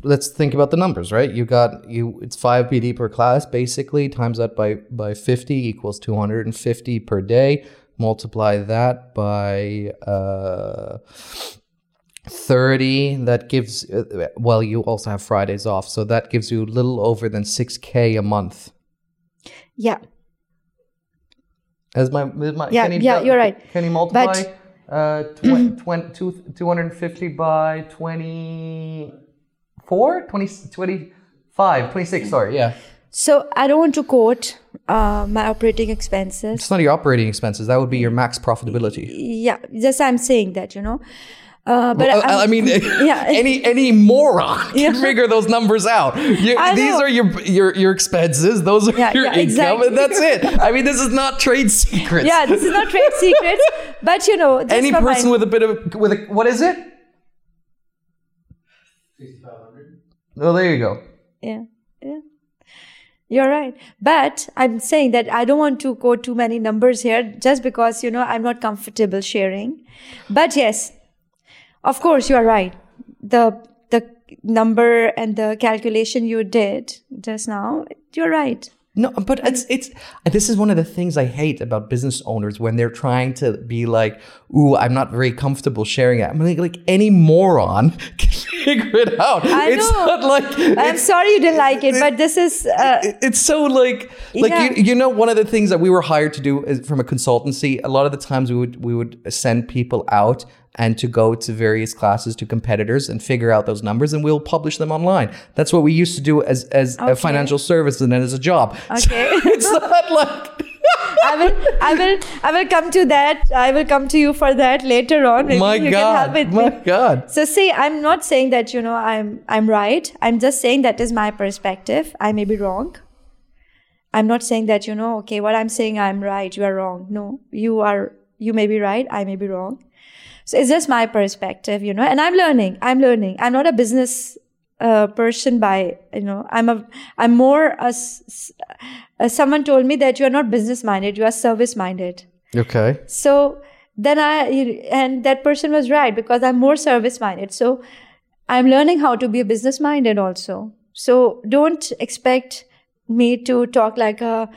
let's think about the numbers, right? You got you. It's five BD per class, basically. Times that by by fifty equals two hundred and fifty per day. Multiply that by uh, thirty. That gives. Uh, well, you also have Fridays off, so that gives you a little over than six k a month. Yeah, As my, my Yeah, can you yeah, you're right. Can you multiply But- uh, tw- twen- two, 250 by 24? 20, 25, 26, sorry, yeah. so I don't want to quote uh, my operating expenses. It's not your operating expenses. That would be your max profitability. Yeah, just I'm saying that you know. Uh, but Well, I'm- I mean, yeah. any any moron can Yeah. figure those numbers out. You, these know. are your your your expenses. Those are Yeah, your yeah, income, exactly. and that's it. I mean, this is not trade secrets. yeah, this is not trade secrets, but you know, Any for my- person with a bit of with a what is it? Oh, there you go. yeah, yeah. You're right. But I'm saying that I don't want to quote too many numbers here just because, you know, I'm not comfortable sharing. But yes, of course, you are right. The, the number and the calculation you did just now, you're right. No, but it's it's this is one of the things I hate about business owners when they're trying to be like, "Ooh, I'm not very comfortable sharing it." I'm like, like any moron can figure it out. I it's know. not like I'm sorry you didn't like it, but this is, uh, it- it's so like like Yeah. you, you know one of the things that we were hired to do is from a consultancy a lot of the times we would we would send people out and to go to various classes to competitors and figure out those numbers and we'll publish them online that's what we used to do as as a financial service and then as a job Okay. so it's not like I will, I will, I will come to that. I will come to you for that later on. Maybe my you god can help my god So see, I'm not saying that you know I'm I'm right. I'm just saying that is my perspective. I may be wrong. I'm not saying that you know okay what I'm saying I'm right. You are wrong. No, you are. You may be right. I may be wrong. So it's just my perspective, you know. And I'm learning. I'm learning. I'm not a business uh, person by you know. I'm a. I'm more a. s- uh, someone told me that you are not business minded. You are service minded. okay So then I, and that person was right because I'm more service minded. So I'm learning how to be a business minded also. So don't expect me to talk like a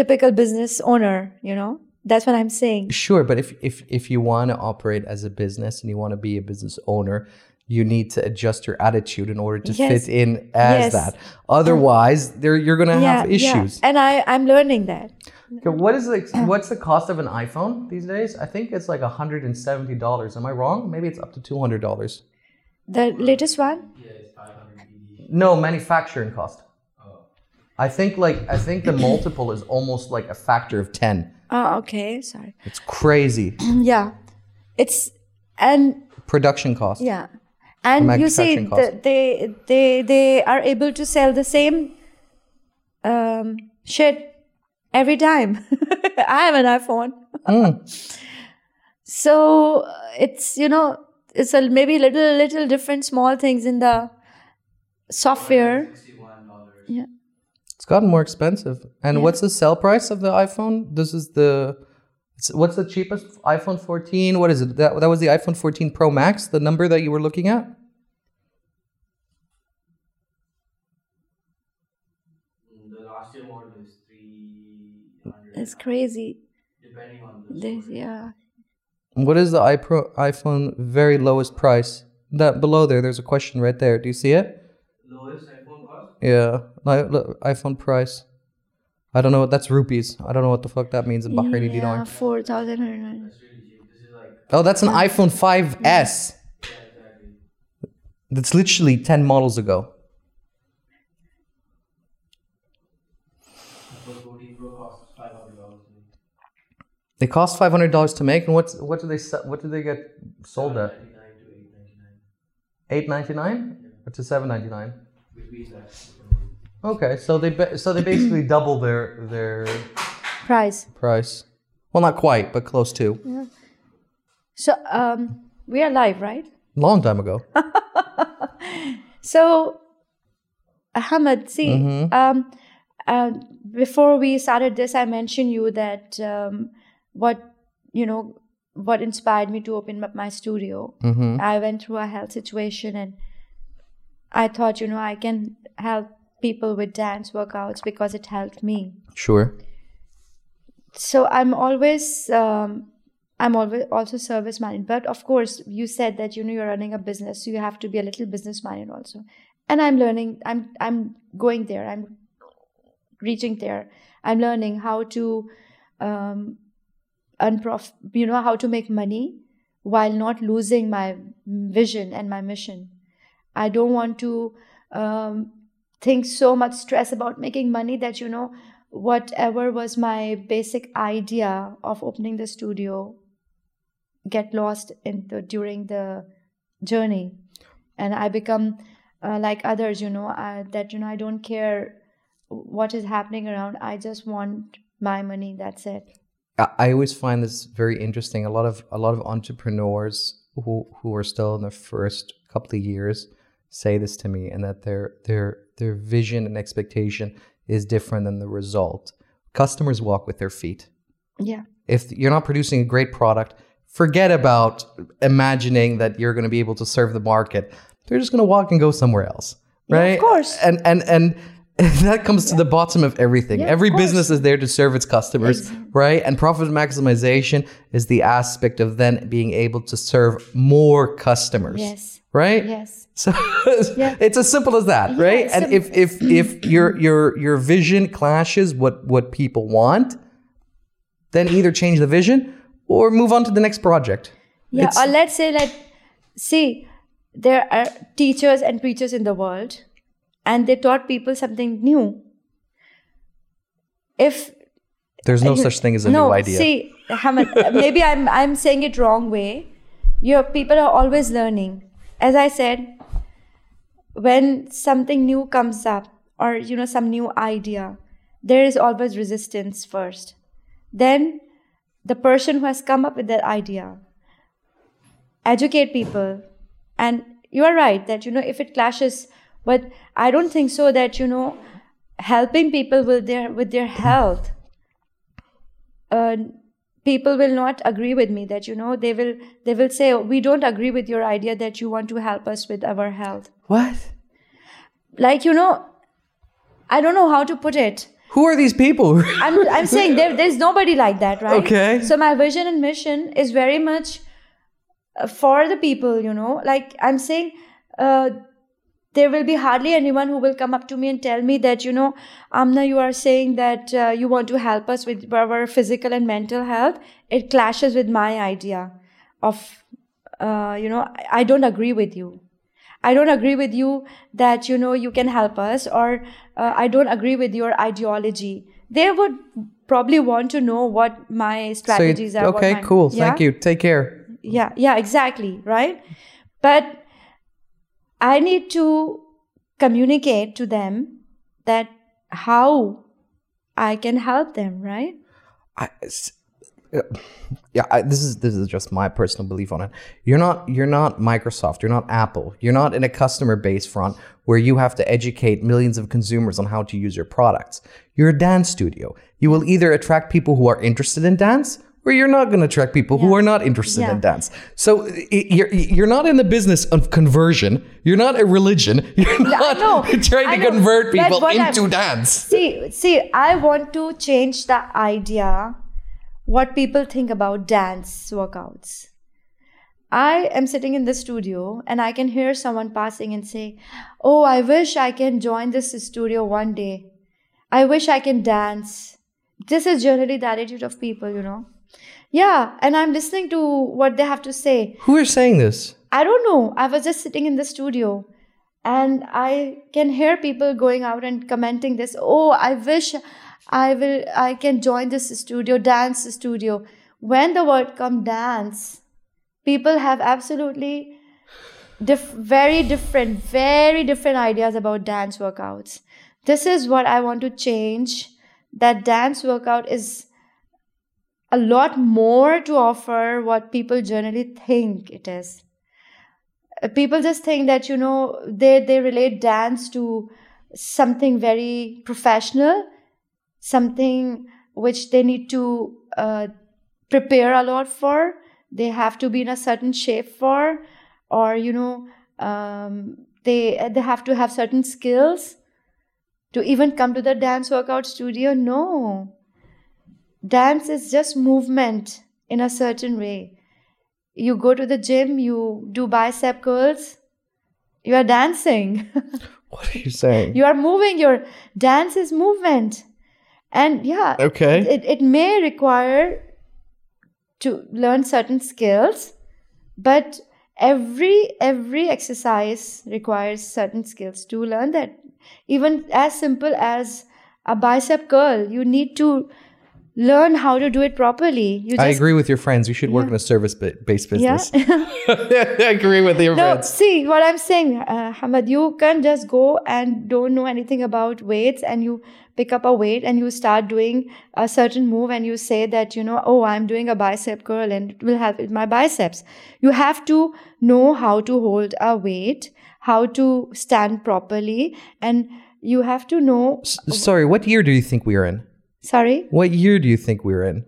typical business owner, you know? That's what I'm saying. Sure, but if if if you want to operate as a business and you want to be a business owner, you need to adjust your attitude in order to Yes. fit in as Yes. that. Otherwise, there you're going to have issues. And I, I'm learning that. Okay, what is the what's the cost of an iPhone these days? I think it's like hundred and seventy dollars. Am I wrong? Maybe it's up to two hundred dollars. The latest one? No, manufacturing cost. I think like I think the multiple is almost like a factor of ten. Oh, okay. Sorry. It's crazy. Yeah. It's, and Production cost. Yeah. And you see, the, they they they are able to sell the same um, shit every time. I have an iPhone, Mm. so uh, it's you know it's a maybe little little different small things in the software. Yeah. It's gotten more expensive. And what's the sell price of the iPhone? This is the what's the cheapest iPhone 14? What is it? That, that was the iPhone 14 Pro Max, the number that you were looking at? The last year model is 300 It's crazy. depending on the This, yeah. What is the iPro, iPhone very lowest price? That below there, there's a question right there. Do you see it? Lowest iPhone cost. Yeah, iPhone price. I don't know what that's rupees. I don't know what the fuck that means in Bahraini Yeah, dinar. four thousand. That's really cheap. This is like Oh, that's an iPhone 5S. yeah, exactly. That's literally 10 models ago. The 14 Pro costs five hundred dollars. They cost five hundred dollars to make, and what's what do they what do they get sold at? Ninety nine to eight ninety nine. Eight ninety nine or to seven ninety nine? Okay, so they ba- so they basically double their their Price. price. Well, not quite, but close to. So um, we are live, right? Long time ago. So, Ahmed, see, um, uh, before we started this, I mentioned you that um, what you know what inspired me to open up my studio. Mm-hmm. I went through a health situation, and I thought, you know, I can help people with dance workouts because it helped me. Sure. So I'm always. Um, I'm always also service minded, but of course, you said that you know you're running a business, so you have to be a little business minded also. And I'm learning. I'm I'm going there. I'm reaching there. I'm learning how to, um, unprof. You know how to make money while not losing my vision and my mission. I don't want to um, think so much stress about making money that you know whatever was my basic idea of opening the studio get lost in the during the journey and i become uh, like others you know I, that you know i don't care what is happening around i just want my money that's it I always find this very interesting. A lot of a lot of entrepreneurs who who are still in the first couple of years say this to me, and that their their their vision and expectation is different than the result. Customers walk with their feet. Yeah. If you're not producing a great product, forget about imagining that you're going to be able to serve the market. They're just going to walk and go somewhere else, Yeah, of course. And and and that comes to the bottom of everything. Yeah, Every course. business is there to serve its customers, right? And profit maximization is the aspect of then being able to serve more customers, Yes. right? Yes. So Yeah. it's as simple as that, right? And if if if your your your vision clashes what what people want, then either change the vision or move on to the next project. Yeah. It's- Or let's say like, see, there are teachers and preachers in the world, and they taught people something new. If There's no such thing as a no, new idea. see, Hamid, maybe I'm I'm saying it wrong way. Your people are always learning. As I said, when something new comes up or you know some new idea, there is always resistance first. Then the person who has come up with that idea educate people and you are right that you know if it clashes but i don't think so that you know helping people with their with their health uh, people will not agree with me that you know they will they will say we don't agree with your idea that you want to help us with our health what? like you know i don't know how to put it Who are these people? I'm, I'm saying there, there's nobody like that, right? Okay. So my vision and mission is very much uh, for the people, you know. Like I'm saying, uh, there will be hardly anyone who will come up to me and tell me that, you know, Amna, you are saying that uh, you want to help us with our physical and mental health. It clashes with my idea of, uh, you know, I- I don't agree with you. I don't agree with you that you know you can help us, or uh, I don't agree with your ideology. They would probably want to know what my So you- strategies are. okay, cool. Yeah? Thank you. Take care. Yeah, yeah, exactly, right? But I need to communicate to them that how I can help them, right? I, uh, yeah, I, this is this is just my personal belief on it. You're not you're not Microsoft. You're not Apple. You're not in a customer base front where you have to educate millions of consumers on how to use your products. You're a dance studio. You will either attract people who are interested in dance. Or you're not going to attract people who are not interested Yeah. in dance. So you're you're not in the business of conversion. You're not a religion. You're not trying to convert people what I'm- into dance. See, see, I want to change the idea what people think about dance workouts. I am sitting in the studio and I can hear someone passing and say, Oh, I wish I can join this studio one day. I wish I can dance. This is generally the attitude of people, you know. Yeah, and I'm listening to what they have to say. Who is saying this? I don't know. I was just sitting in the studio and I can hear people going out and commenting this. Oh, I wish I will I can join this studio, dance studio. When the word come dance, people have absolutely diff- very different, very different ideas about dance workouts. This is what I want to change. That dance workout is a lot more to offer what people generally think it is. Uh, People just think that you know they they relate dance to something very professional, something which they need to uh, prepare a lot for. They have to be in a certain shape for, or you know, um, they they have to have certain skills to even come to the dance workout studio. No, dance is just movement in a certain way. You go to the gym, you do bicep curls, you are dancing. What are you saying? you are moving, your dance is movement. And yeah, Okay. it, it may require to learn certain skills, but every every exercise requires certain skills to learn that. Even as simple as a bicep curl, you need to learn how to do it properly. You just I agree with your friends. You should work in a service-based business. Yeah. business. I agree with your No, friends. see what I'm saying, uh, Hamad. You can't just go and don't know anything about weights, and you pick up a weight and you start doing a certain move, and you say that you know, oh, I'm doing a bicep curl, and it will help with my biceps. You have to know how to hold a weight, how to stand properly, and you have to know. S- Sorry, what year do you think we are in? Sorry. What year do you think we're in?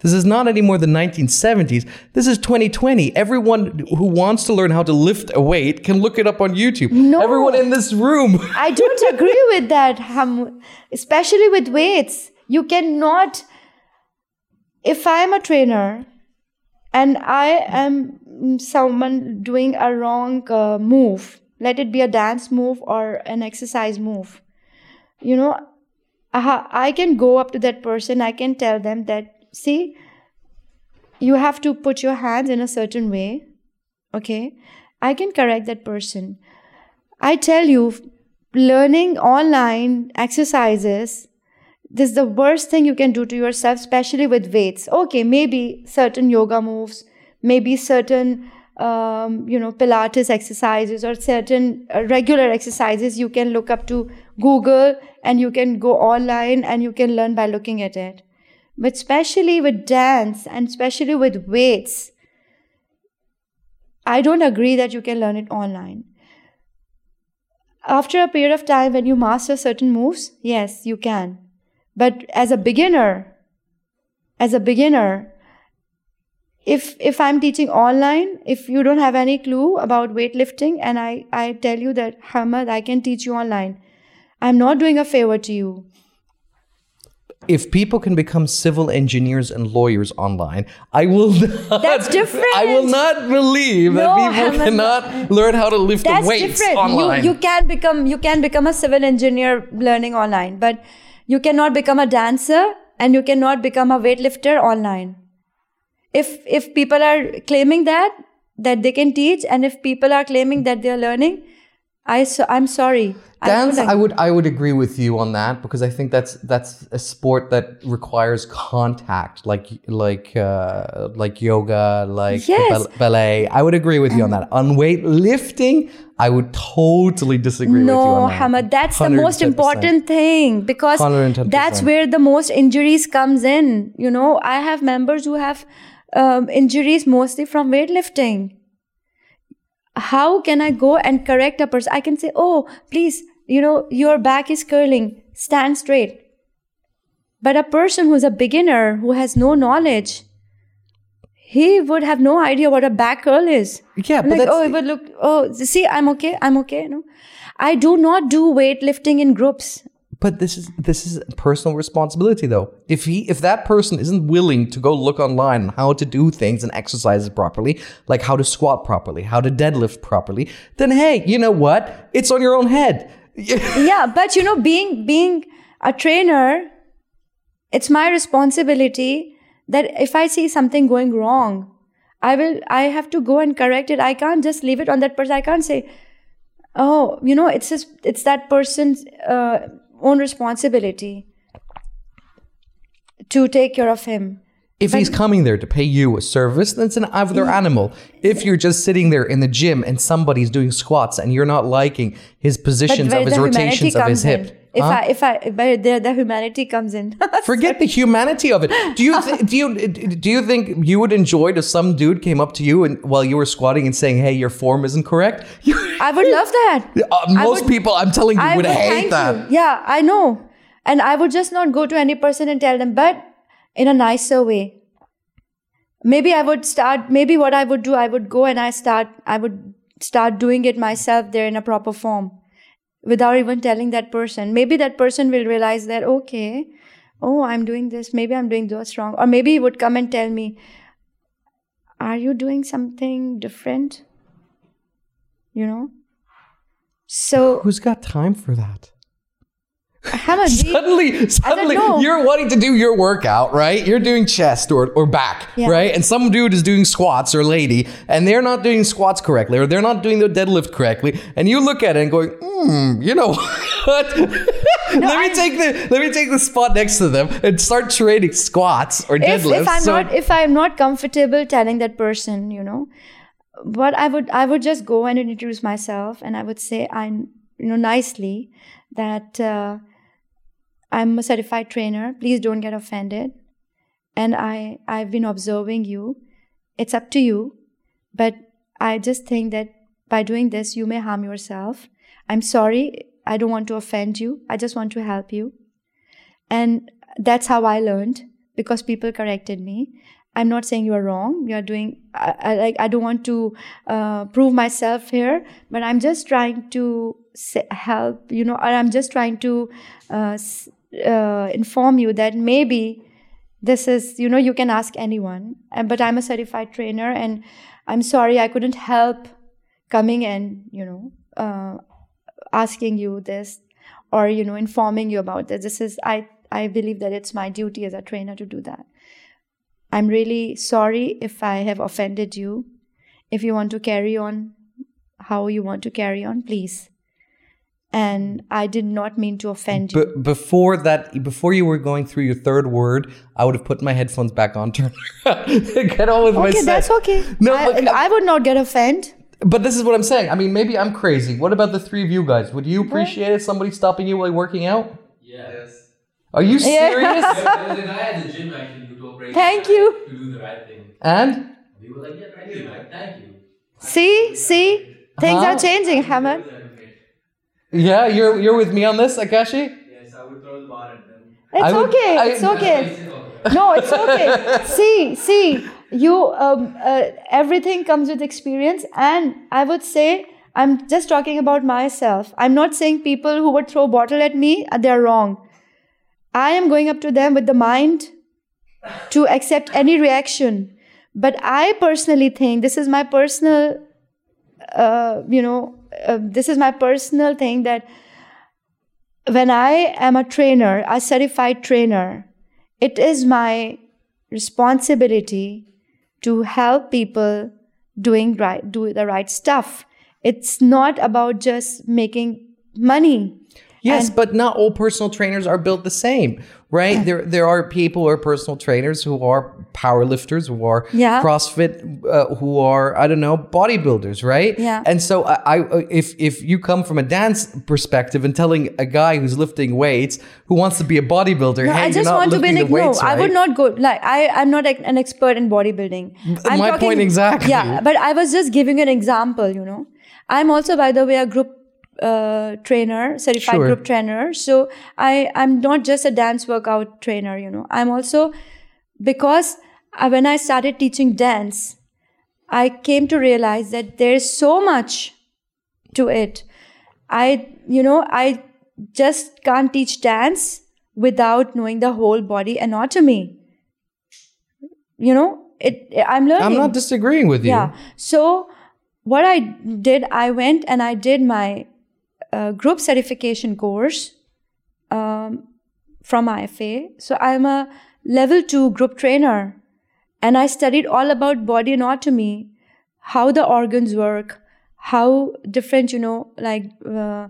This is not anymore the 1970s. This is 2020. Everyone who wants to learn how to lift a weight can look it up on YouTube. No. Everyone in this room. I don't agree with that, Ham, especially with weights. You cannot, if I am a trainer and I am someone doing a wrong uh, move, let it be a dance move or an exercise move, you know, I, I can go up to that person, I can tell them that, see, you have to put your hands in a certain way, okay? I can correct that person. I tell you, learning online exercises, this is the worst thing you can do to yourself, especially with weights. Okay, maybe certain yoga moves, maybe certain, um, you know, Pilates exercises or certain uh, regular exercises you can look up to Google and you can go online and you can learn by looking at it. But especially with dance and especially with weights, I don't agree that you can learn it online after a period of time when you master certain moves yes you can but as a beginner as a beginner if if i'm teaching online if you don't have any clue about weightlifting and i i tell you that hamad i can teach you online i'm not doing a favor to you if people can become civil engineers and lawyers online, I will not. That's different. I will not believe that people Hamad, cannot learn how to lift that's the weights different online. you you can become you can become a civil engineer learning online but you cannot become a dancer and you cannot become a weightlifter online if if people are claiming that that they can teach and if people are claiming that they are learning i so, i'm sorry I Dance, like- I would I would agree with you on that because I think that's that's a sport that requires contact, like like uh, like yoga, like Yes. bal- ballet. I would agree with you on that. On weightlifting, I would totally disagree with you no on that. hamad that's the most important thing because 110%. that's where the most injuries comes in you know i have members who have um, injuries mostly from weightlifting. How can i go and correct a person? I can say oh please you know your back is curling. Stand straight. But a person who's a beginner who has no knowledge he would have no idea what a back curl is. Yeah, but like that's- oh it would look oh see i'm okay i'm okay no i do not do weightlifting in groups But this is this is personal responsibility though. If he if that person isn't willing to go look online on how to do things and exercises properly, like how to squat properly, how to deadlift properly, then hey, you know what? It's on your own head. yeah but you know being being a trainer it's my responsibility that if i see something going wrong i will i have to go and correct it i can't just leave it on that person i can't say oh you know it's just it's that person's uh, own responsibility to take care of him If he's coming there to pay you a service, that's it's an uh, other mm. animal. If you're just sitting there in the gym and somebody's doing squats and you're not liking his positions of his rotations of his hip, in. If huh? I if I but there the humanity comes in. Forget the humanity of it. Do you th- do you do you think you would enjoy if some dude came up to you and while you were squatting and saying, "Hey, your form isn't correct"? I would love that. uh, most would- people, I'm telling you, I would, would hate that. you. Yeah, I know. And I would just not go to any person and tell them, but in a nicer way. Maybe I would start, maybe what I would do, I would go and I start, I would start doing it myself there in a proper form without even telling that person. Maybe that person will realize that, okay, oh, I'm doing this. Maybe I'm doing this wrong. Or maybe he would come and tell me, are you doing something different? You know? So, Who's got time for that? Suddenly, suddenly, you're wanting to do your workout, right? You're doing chest or, or back, Yeah. right? And some dude is doing squats or lady, and they're not doing squats correctly, or they're not doing the deadlift correctly, and you look at it and going, hmm, you know what? let me take the let me take the spot next to them and start training squats or deadlifts. if I'm so not if I'm not comfortable telling that person, you know, but I would I would just go and introduce myself and I would say I'm you know nicely that uh, I'm a certified trainer. Please don't get offended. And I I've been observing you. It's up to you, but I just think that by doing this you may harm yourself. I'm sorry. I don't want to offend you. I just want to help you. And that's how I learned because people corrected me. I'm not saying you are wrong. You are doing. I, I like. I don't want to uh, prove myself here, but I'm just trying to help. You know, or I'm just trying to uh, uh, inform you that maybe this is. You know, you can ask anyone. But I'm a certified trainer, and I'm sorry I couldn't help coming and you know uh, asking you this or you know informing you about this. This is I. I believe that it's my duty as a trainer to do that. I'm really sorry if I have offended you. If you want to carry on how you want to carry on, please. And I did not mean to offend you. But before that, before you were going through your third word, I would have put my headphones back on. Turn, get on with my okay, that's okay. No, I, but- I would not get offended. But this is what I'm saying. I mean, maybe I'm crazy. What about the three of you guys? Would you appreciate it? Somebody stopping you while working out? Yes. Are you serious? there was a guy at the gym actually who told Brady Thank you. to do the right thing. and We were like, yeah, thank you. Thank you. See, see, things Huh? are uh-huh. changing, Hamad. Yeah, you're you're with me on this, Akashi. Yes, I would throw the bar at them. It's would- okay. I- it's okay. No, it's okay. see, see, you. Um, uh, everything comes with experience, and I would say I'm just talking about myself. I'm not saying people who would throw a bottle at me uh, they're wrong. I am going up to them with the mind to accept any reaction. But I personally think this is my personal, uh, you know, uh, this is my personal thing that when I am a trainer, a certified trainer, it is my responsibility to help people doing right, do the right stuff. It's not about just making money. Yes, And- but not all personal trainers are built the same, right? there there are people who are personal trainers who are powerlifters, who are Yeah. CrossFit, uh, who are I don't know bodybuilders, right? Yeah. And so I, I if if you come from a dance perspective and telling a guy who's lifting weights who wants to be a bodybuilder, No, hey, I just want to be the weights, no. I would not go like I. I'm not like an expert in bodybuilding. I'm my point exactly. Yeah, but I was just giving an example. You know, I'm also by the way a group uh, trainer, certified Sure. group trainer. So I I'm not just a dance workout trainer. You know, I'm also because uh, when I started teaching dance, I came to realize that there is so much to it. I, you know, I just can't teach dance without knowing the whole body anatomy. You know, it. I'm learning. I'm not disagreeing with you. Yeah. So what I did, I went and I did my uh, group certification course um, from IFA. So I'm a level two group trainer, and I studied all about body anatomy, how the organs work, how different, you know, like uh,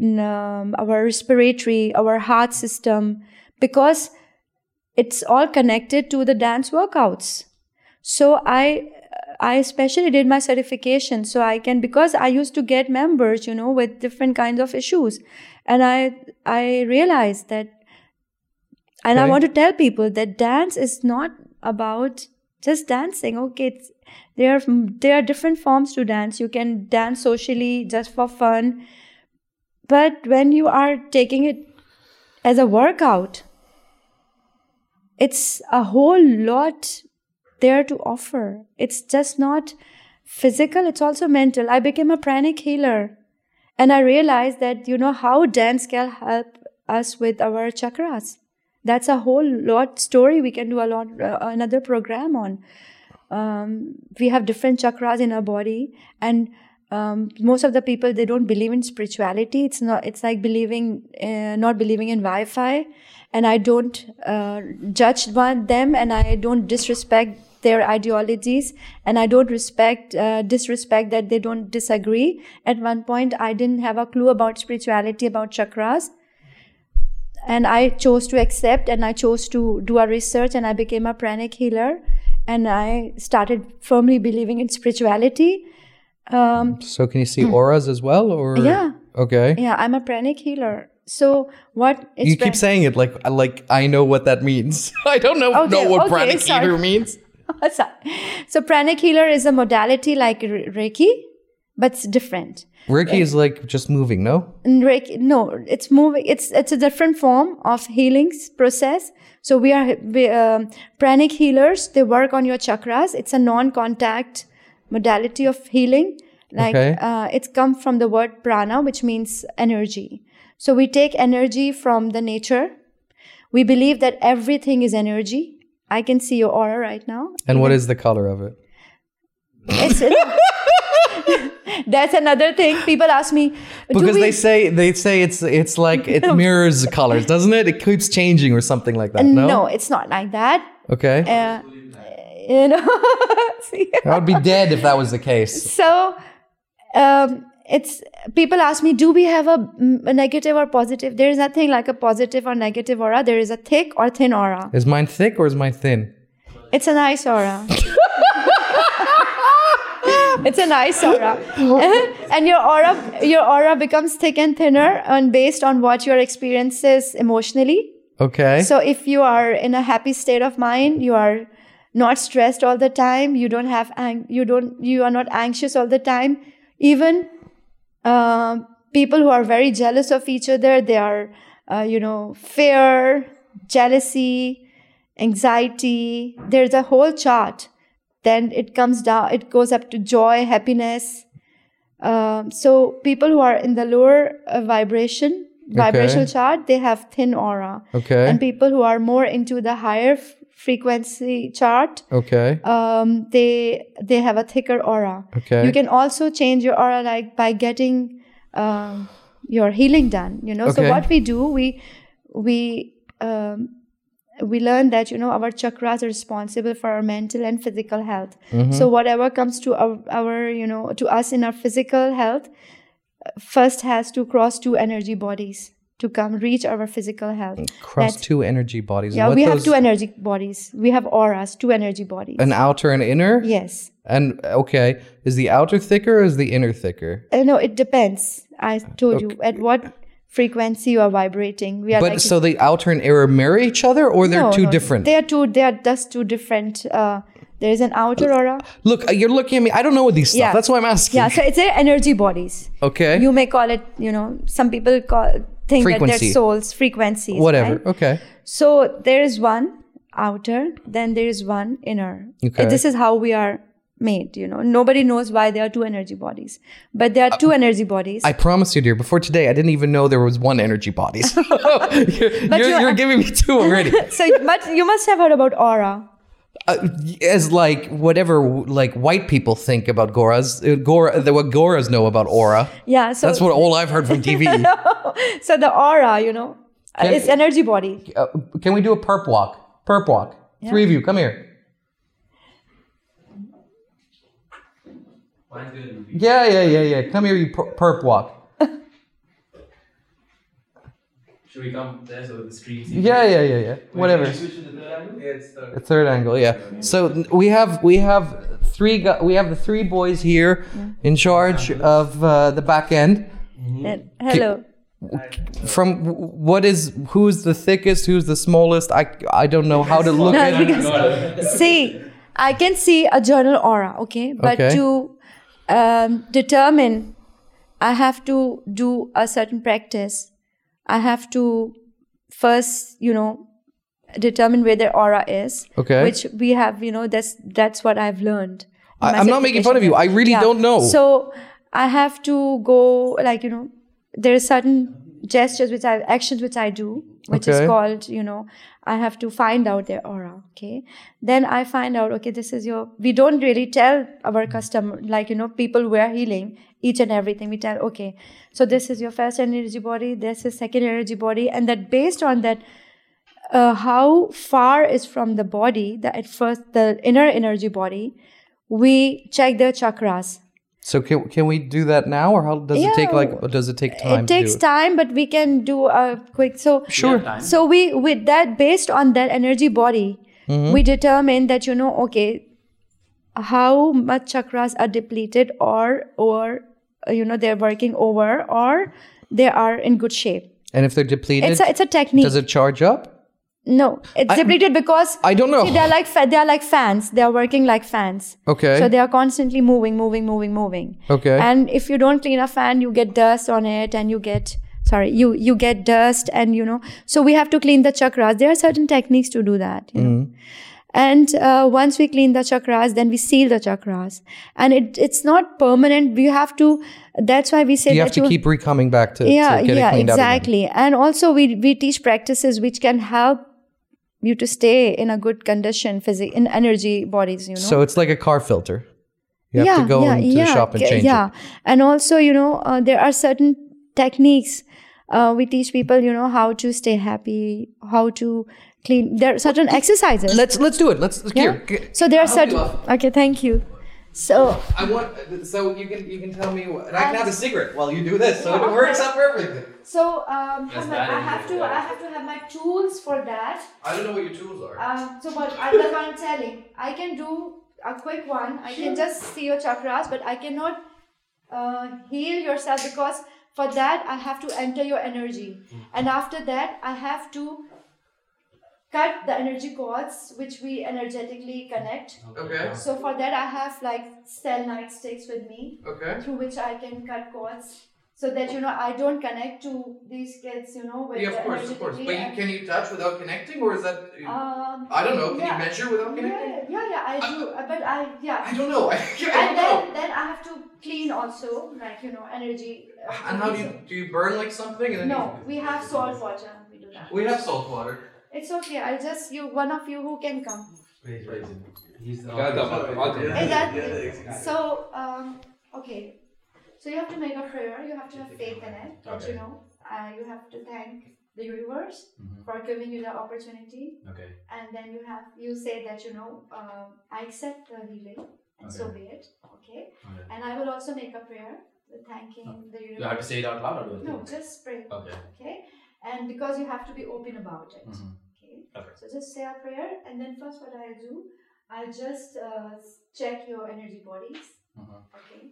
um, our respiratory, our heart system, because it's all connected to the dance workouts so i i especially did my certification so i can because i used to get members you know with different kinds of issues. And i i realized that and i want to tell people that dance is not about just dancing okay? It's, there are there are different forms to dance. You can dance socially just for fun. But when you are taking it as a workout it's a whole lot there to offer. It's just not physical, it's also mental. I became a pranic healer and I realized that, you know, how dance can help us with our chakras. That's a whole lot story we can do a lot, uh, another program on. Um, we have different chakras in our body and um, most of the people they don't believe in spirituality it's not it's like believing uh, not believing in wi-fi and i don't uh, judge one, them and i don't disrespect their ideologies and i don't respect uh, disrespect that they don't disagree at one point i didn't have a clue about spirituality about chakras and i chose to accept and i chose to do a research and i became a pranic healer and i started firmly believing in spirituality um, So can you see auras as well, or Yeah. Okay. yeah i'm a pranic healer so what it's you keep saying it like like I know what that means. I don't know Okay, know what okay, pranic sorry. healer means. So pranic healer is a modality like Re- reiki but it's different. Reiki is like just moving, no? And Reiki, no, it's moving. It's it's a different form of healing process. So we are we, um, pranic healers. They work on your chakras. It's a non-contact modality of healing. Like Okay. uh, it's come from the word prana, which means energy. So we take energy from the nature. We believe that everything is energy. I can see your aura right now. And what is the color of it? It's, that's another thing. People ask me, Because we- they say they say it's it's like it mirrors colors, doesn't it? It keeps changing or something like that. No. no, it's not like that. Okay. Uh, you know, I would be dead if that was the case. so um, it's people ask me, do we have a, a negative or positive? There is nothing like a positive or negative aura. There is a thick or thin aura. Is mine thick or is mine thin? It's a nice aura. it's a nice aura and your aura your aura becomes thick and thinner and based on what your experiences emotionally Okay. So if you are in a happy state of mind, you are not stressed all the time. You don't have ang- you don't you are not anxious all the time. Even um people who are very jealous of each other, they are uh, you know fear, jealousy, anxiety. There's a whole chart. Then it comes down. It goes up to joy, happiness. Um, so people who are in the lower uh, vibration vibrational chart, they have thin aura. Okay. And people who are more into the higher frequency chart, okay. um, they they have a thicker aura. Okay. You can also change your aura like by getting um, your healing done. You know. okay. So what we do, we we um, we learn that you know our chakras are responsible for our mental and physical health. Mm-hmm. So whatever comes to our, our you know to us in our physical health, uh, first has to cross two energy bodies to come reach our physical health. Cross That's- two energy bodies. yeah, What we have two energy bodies. We have auras, two energy bodies. An outer and inner. yes. And okay, is the outer thicker or is the inner thicker? Uh, no, it depends. I told you at what frequency you are vibrating. We are But like so the outer and inner mirror each other, or they're No, two no, different? They are two. They are just two different. Uh, there is an outer aura. Look, uh, you're looking at me. I don't know what these stuff. Yeah. That's why I'm asking. Yeah, so it's a energy bodies. Okay. You may call it. You know, some people call think that they're souls, frequencies. Whatever. right? Okay. So there is one outer, then there is one inner. Okay. This is how we are made. You know, nobody knows why there are two energy bodies, but there are two energy bodies. Uh, I promise you, dear. Before today, I didn't even know there was one energy body. So you're, you're, you- you're giving me two already. so, but you must have heard about aura. Uh, as like whatever like white people think about Goras, uh, Gora, the, what Goras know about aura. Yeah. So That's what all I've heard from TV. so the aura, you know, uh, Can- is energy body. Uh, can we do a perp walk? Perp walk. Three of you, come here. Mine's gonna be Yeah, yeah, yeah, yeah. Come here, you per- perp walk. Should we come there so the streets? Yeah, yeah, yeah, yeah. Whatever. Switch to the third angle? Yeah, it's third. The third angle, yeah. So we have we have three gu- we have the three boys here in charge of uh, the back end. And- hello. From what is who's the thickest, who's the smallest? I I don't know how to look No, at. because see, I can see a journal aura, okay, but Okay. to um, determine, I have to do a certain practice. I have to first, you know, determine where their aura is. Okay. Which we have, you know, that's that's what I've learned. I, I'm not making fun of you. I really don't know. So I have to go, like you know, there are certain gestures which I actions which I do, which Okay. is called, you know, I have to find out their aura. Okay. Then I find out, okay, this is your. We don't really tell our customer, like you know, people who are healing each and everything. We tell, okay, so this is your first energy body, this is second energy body, and that based on that uh, how far is from the body, the at first the inner energy body, we check their chakras. So can can we do that now, or how does it take? Like, does it take time? it takes to do it? time, but we can do a quick. So Sure. so we with that based on that energy body, Mm-hmm. we determine that you know okay, how much chakras are depleted or or you know they're working over or they are in good shape. And if they're depleted, It's a it's a technique. does it charge up? No, it's I- depleted because I don't know. See, they're like fa- they're like fans. They are working like fans. Okay. So they are constantly moving, moving, moving, moving. Okay. And if you don't clean a fan, you get dust on it, and you get sorry, you you get dust, and you know. So we have to clean the chakras. There are certain techniques to do that. You know. And uh, once we clean the chakras, then we seal the chakras, and it it's not permanent. We have to. That's why we say you have to keep re coming back to, yeah to get yeah it cleaned out. exactly and also we we teach practices which can help you to stay in a good condition physic in energy bodies you know So it's like a car filter. You have yeah to go yeah into yeah the shop and change yeah it. and also you know uh, there are certain techniques uh, we teach people you know how to stay happy how to clean there are certain exercises Let's let's do it. Let's yeah? here. so there are I'll certain okay thank you so I want so you can you can tell me what, and I can have a cigarette while you do this, so Yeah, it works okay. out perfectly. so um That's Hamad, bad I idea, have to yeah. I have to have my tools for that I don't know what your tools are. Um, so but I, that's what I'm telling. I can do a quick one. I can just see your chakras, but I cannot uh, heal yourself because for that I have to enter your energy, and after that I have to cut the energy cords which we energetically connect. okay. So for that I have like selenite sticks with me Okay. through which I can cut cords. So that you know I don't connect to these kids, you know, with Yeah, of course, of course. But you, can you touch without connecting, or is that? um, I don't know. Can yeah. you measure without connecting? Yeah, yeah, yeah, I do. Uh, but I, yeah. I don't know. I, I don't And know. then, then I have to clean also, like, you know, energy. uh, And how do you do? You burn like something, and then No, we have salt water. We do that. we have salt water. It's okay. I'll just, you, one of you who can come. He's Got it, I'll- I'll come. Is that, so, um, okay. So you have to make a prayer. You have to have faith in it. That you know, uh, you have to thank the universe Mhm. for giving you the opportunity. Okay. and then you have you say that you know um, I accept the healing and so be it okay Okay. and I will also make a prayer thanking the universe. You have to say it out loud or do it? no just pray Okay. okay and because you have to be open about it Mhm. okay Okay. so just say a prayer and then first what I'll do I'll just uh, check your energy bodies Mhm. okay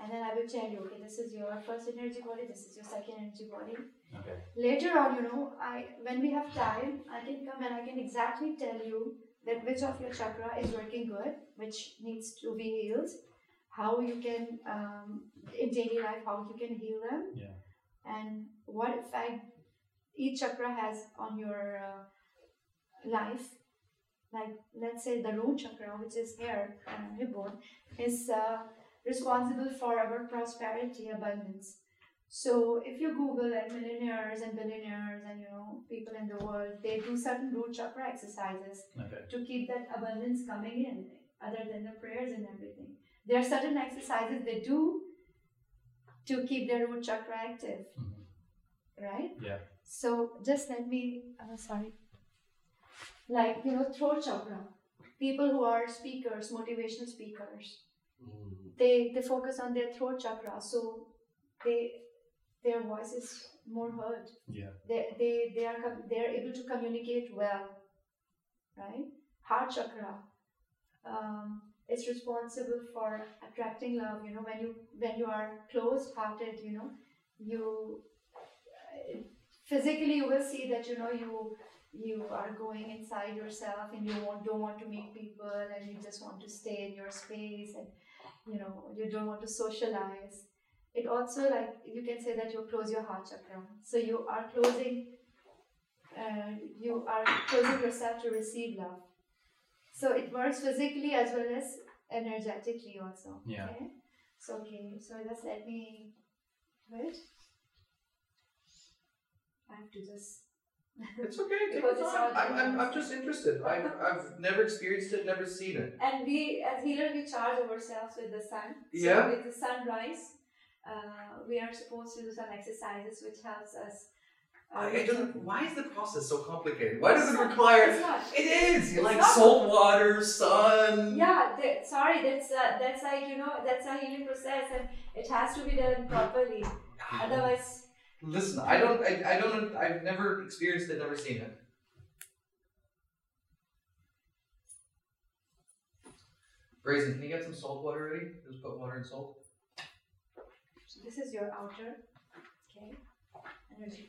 and then I will tell you okay this is your first energy body this is your second energy body Okay. later on you know i when we have time i can come and i can exactly tell you that which of your chakra is working good which needs to be healed how you can um, in daily life how you can heal them Yeah. and what effect each chakra has on your uh, life like let's say the root chakra which is here your bone is uh, responsible for our prosperity abundance so if you Google like millionaires and billionaires and you know people in the world, they do certain root chakra exercises Okay. to keep that abundance coming in, other than the prayers and everything. There are certain exercises they do to keep their root chakra active, Mhm. right? Yeah. So just let me, uh, sorry, like you know, throat chakra. People who are speakers, motivational speakers, they they focus on their throat chakra, so they their voice is more heard. Yeah. They they they are they are able to communicate well, right? Heart chakra. Um, it's responsible for attracting love. You know, when you when you are closed-hearted, you know, you physically you will see that you know you you are going inside yourself and you want, don't want to meet people and you just want to stay in your space and you know you don't want to socialize. It also like you can say that you close your heart chakra. So you are closing uh, you are closing yourself to receive love. So it works physically as well as energetically also Yeah. okay? So okay so just let me wait i have to just It's okay. Take Because your time. I'm, I'm, I'm just interested. I've, I've never experienced it, never seen it. And we, as healers, we charge ourselves with the sun. Yeah. With the sunrise, uh, we are supposed to do some exercises which helps us. uh, I, I don't, why is the process so complicated? Why does it require? It's not. It is. It's like not- salt water, sun. Yeah, sorry, that's uh, that's like you know that's a healing process and it has to be done properly. Otherwise, Listen, I don't, I, I don't, I've never experienced it, never seen it. Brazen, can you get some salt water ready? Just put water and salt. so this is your outer, okay, body.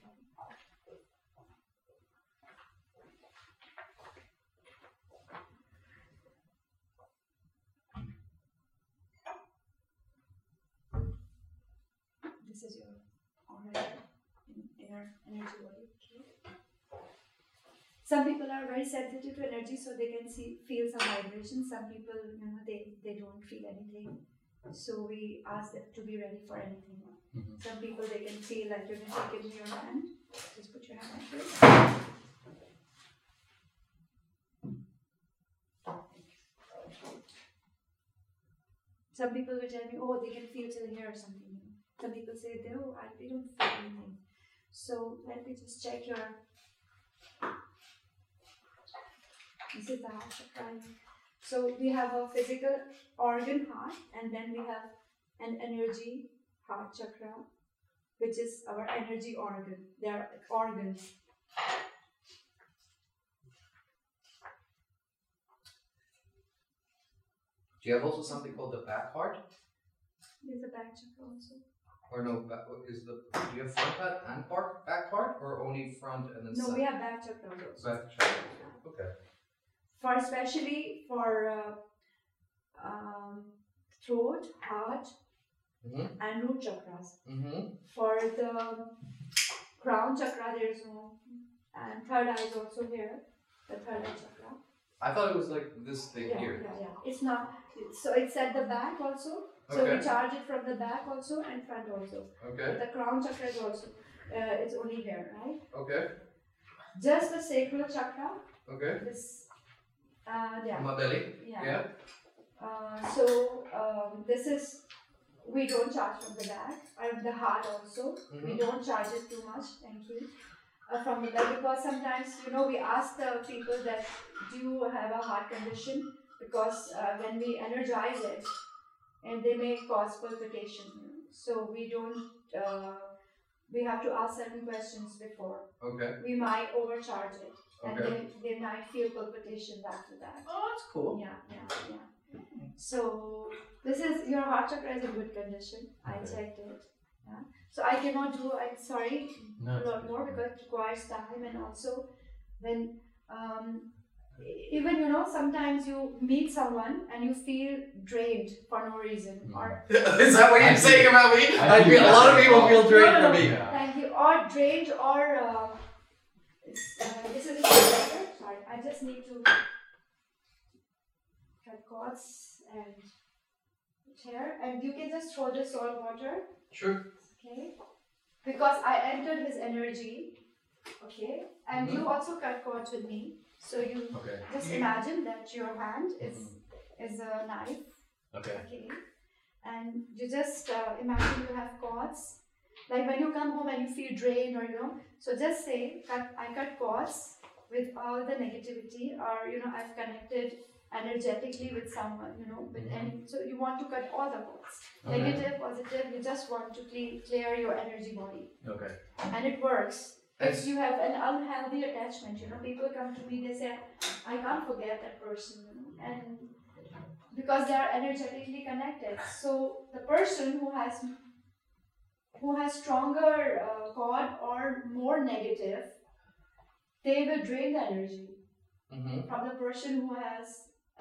is your aura, in- inner energy body. Some people are very sensitive to energy, so they can see feel some vibrations. Some people, you know, they they don't feel anything. So we ask them to be ready for anything. Mhm. Some people they can feel like you can take it in your hand. Just put your hand like this. Some people will tell me, oh, they can feel till here or something. Some people say, they, oh, I, they don't feel anything. So let me just check your. This is the heart chakra. So we have a physical organ heart, and then we have an energy heart chakra, which is our energy organ. They are organs. Do you have also something called the back heart? There's a back chakra also. Or no, back, is the do you have front heart and part, back part, or only front and then No, side? we have back chakra also. Back chakra. Okay. For especially for uh, um, throat, heart, Mhm. and root chakras. Mhm. For the crown chakra, there is no, and third eye is also here. The third eye chakra. I thought it was like this thing Yeah, here. yeah, yeah. It's not. So it's at the back also. So Okay. we charge it from the back also and front also. Okay. But the crown chakra is also. Uh, it's only here, right? Okay. Just the sacral chakra. Okay. This. Uh, yeah. My belly. Yeah. Yeah. Uh, so um, this is we don't charge from the back and the heart also. We Mhm. don't charge it too much. Thank you. Uh, from the back because sometimes you know we ask the people that do you have a heart condition because uh, when we energize it and they may cause palpitation. So we don't. Uh, we have to ask certain questions before. Okay. We might overcharge it, and Okay. they, they might feel palpitation after that. Oh, that's cool. Yeah, yeah, yeah. So this is your heart chakra is in good condition. I checked it. Yeah. So I cannot do. I'm sorry, No. a lot more because it requires time and also when um, even you know sometimes you meet someone and you feel drained for no reason Mm. or Is that what you're do- saying about me? I I feel a lot of people feel drained No, no, from me. Yeah. thank you or drained or uh, it's, uh, this is better. Sorry, I just need to cut cords and hair and you can just throw the salt water Sure. okay because i entered his energy okay and you also cut cords with me so you Okay. just imagine that your hand is is a knife Okay. okay and you just uh, imagine you have cords like when you come home and you feel drained or you know so just say cut, i cut cords with all the negativity or you know i've connected energetically with someone you know with Mhm. any so you want to cut all the cords Okay. negative positive you just want to cle- clear your energy body Okay. and it works That's- you have an unhealthy attachment you know people come to me they say i can't forget that person and because they are energetically connected so the person who has who has stronger uh, cord or more negative they will drain the energy Mm-hmm. from the person who has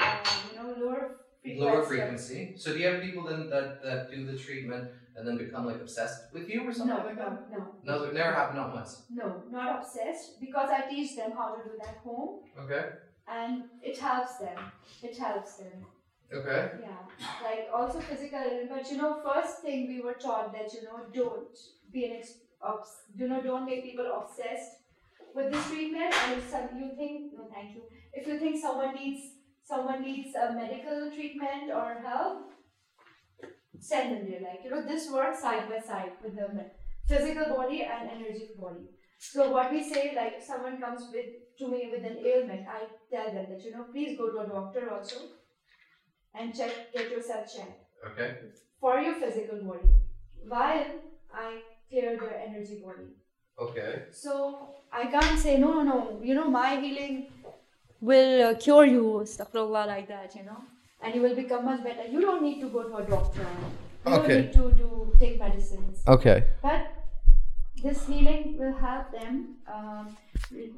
uh, you know lower frequency Lower frequency. So do you have people then that, that do the treatment and then become like obsessed with you or no something like no that? no No, it never happened, not once. no not obsessed because i teach them how to do that home Okay. and it helps them. It helps them. Okay. Yeah, like also physical. But you know, first thing we were taught that you know don't be an ex- obs- you know don't make people obsessed with this treatment. And if some, you think no, thank you. If you think someone needs someone needs a medical treatment or help, send them there. Like you know, this works side by side with the physical body and energetic body. So what we say, like if someone comes with to me with an ailment, I tell them that you know, please go to a doctor also and check, get yourself checked Okay. for your physical body, while I clear their energy body. Okay. So I can't say no, no, no. You know, my healing will uh, cure you, astaghfirullah, like that. You know, and you will become much better. You don't need to go to a doctor. You Okay. don't need to do take medicines. Okay. But this healing will help them um,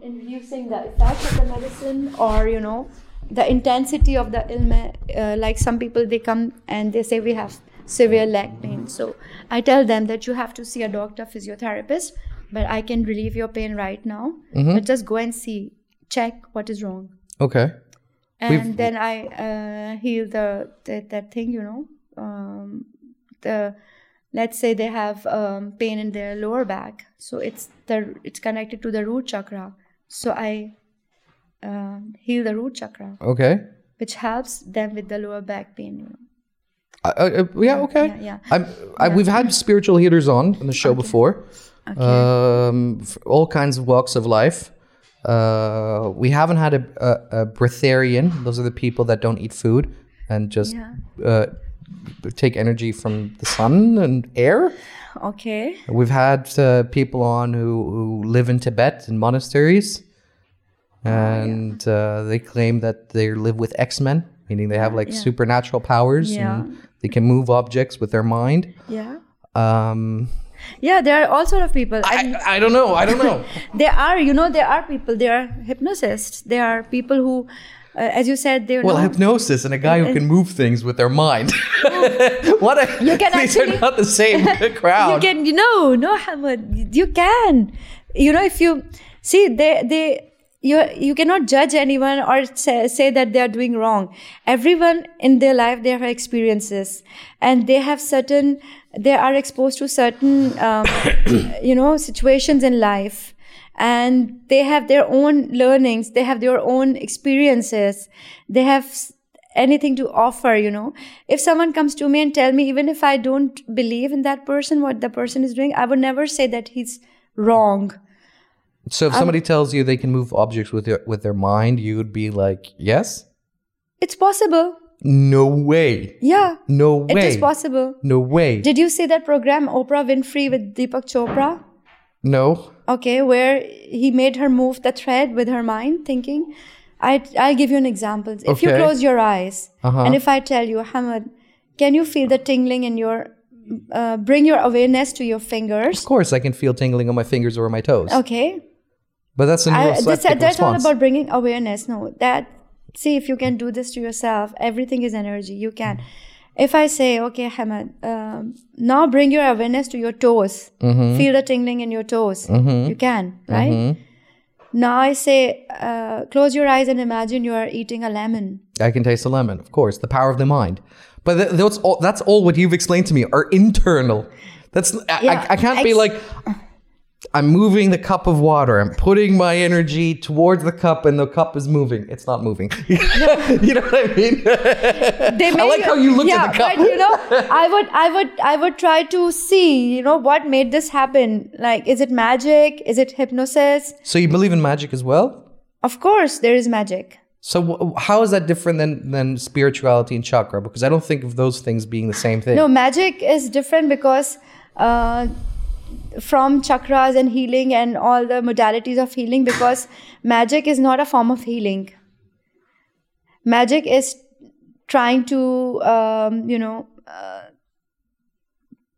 in reducing the effect of the medicine or, you know, the intensity of the illness. Uh, like some people, they come and they say, We have severe leg pain. So I tell them that you have to see a doctor, physiotherapist, but I can relieve your pain right now. But just go and see, check what is wrong, Okay. And We've- then I uh, heal the, the that thing. You know, um, the let's say they have um, pain in their lower back, so it's the it's connected to the root chakra. So I um heal the root chakra Okay. which helps them with the lower back pain. You know. Uh, uh, yeah. Okay. yeah, yeah. I'm, I, we've had spiritual healers on in the show before. Um, all kinds of walks of life. Uh, we haven't had a, a, a breatharian. Those are the people that don't eat food and just Yeah. uh, take energy from the sun and air. Okay. We've had uh, people on who, who live in Tibet in monasteries, and uh, they claim that they live with X Men, meaning they have like supernatural powers Yeah. and they can move objects with their mind. Yeah. Um, Yeah, there are all sort of people. I, I don't know. I don't know. there are, you know, there are people. There are hypnotists. There are people who, uh, as you said, they well, know. hypnosis and a guy who can move things with their mind. what? A, You can these actually- are not the same crowd. you can, you know, no, Hamad, you can. You know, if you see, they, they, you, you cannot judge anyone or say, say that they are doing wrong. Everyone in their life, they have experiences and they have certain, they are exposed to certain, um, you know, situations in life and they have their own learnings. They have their own experiences. They have anything to offer you know if someone comes to me and tell me even if i don't believe in that person what the person is doing i would never say that he's wrong so if somebody tells you they can move objects with their with their mind, you would be like, yes. it's possible No way. yeah No way. it is possible No way. did you see that program oprah winfrey with deepak chopra no. okay where he made her move the thread with her mind thinking I, i'll give you an example if you close your eyes Uh-huh. and if i tell you hamad can you feel the tingling in your uh, bring your awareness to your fingers Of course, I can feel tingling on my fingers or my toes. okay But that's a I, neuroleptic that's, that's all about bringing awareness. No, that see if you can do this to yourself. Everything is energy. You can. If I say, okay, Hamad, um, now bring your awareness to your toes. Mm-hmm. Feel the tingling in your toes. You can, right? Now I say, uh, close your eyes and imagine you are eating a lemon. I can taste a lemon, of course. The power of the mind. But th- that's all. That's all what you've explained to me are internal. That's I, Yeah, I, I can't be ex- like I'm moving the cup of water. I'm putting my energy towards the cup, and the cup is moving. It's not moving. you know what I mean? They I like how you looked yeah, at the cup. But you know, I would, I would, I would try to see, you know, what made this happen. Like, is it magic? Is it hypnosis? so you believe in magic as well? Of course, there is magic. So how is that different than than spirituality and chakra? Because I don't think of those things being the same thing. No, magic is different because uh, from chakras and healing and all the modalities of healing, because magic is not a form of healing. Magic is trying to, um, you know, uh,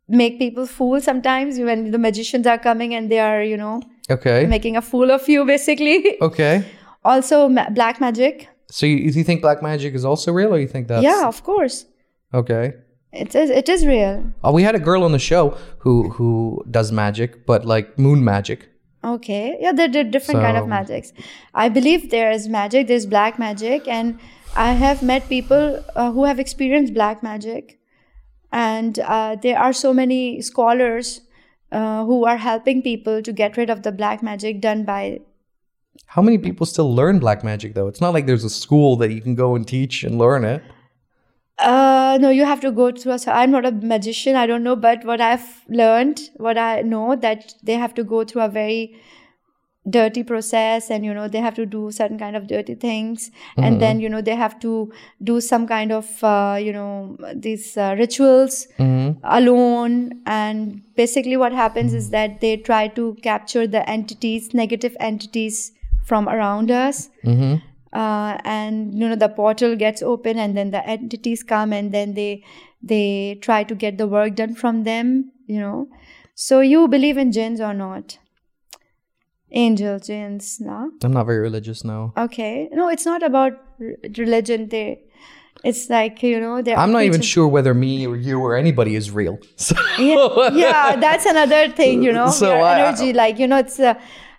make people fool sometimes when the magicians are coming and they are, you know, Okay. making a fool of you, basically. Okay. also, ma- black magic. So you, you think black magic is also real, or you think that's yeah, of course. Okay. It is, it is real. Oh, we had a girl on the show who who does magic, but like moon magic. Okay. Yeah, there are different kind of magics. I believe there is magic. There's black magic, and I have met people uh, who have experienced black magic, and uh, there are so many scholars uh, who are helping people to get rid of the black magic done by. How many people still learn black magic though? It's not like there's a school that you can go and teach and learn it. Uh, no, you have to go through. A, I'm not a magician. I don't know, but what I've learned, what I know, that they have to go through a very dirty process and you know they have to do certain kind of dirty things. And then you know they have to do some kind of uh, you know these uh, rituals alone. And basically what happens is that they try to capture the entities negative entities from around us uh, and you know the portal gets open and then the entities come and then they they try to get the work done from them you know so you believe in jinns or not angel jinns no I'm not very religious now. okay no it's not about religion they It's like you know. I'm not even sure whether me or you or anybody is real. So yeah, yeah that's another thing you know So Your I- energy like you know it's uh,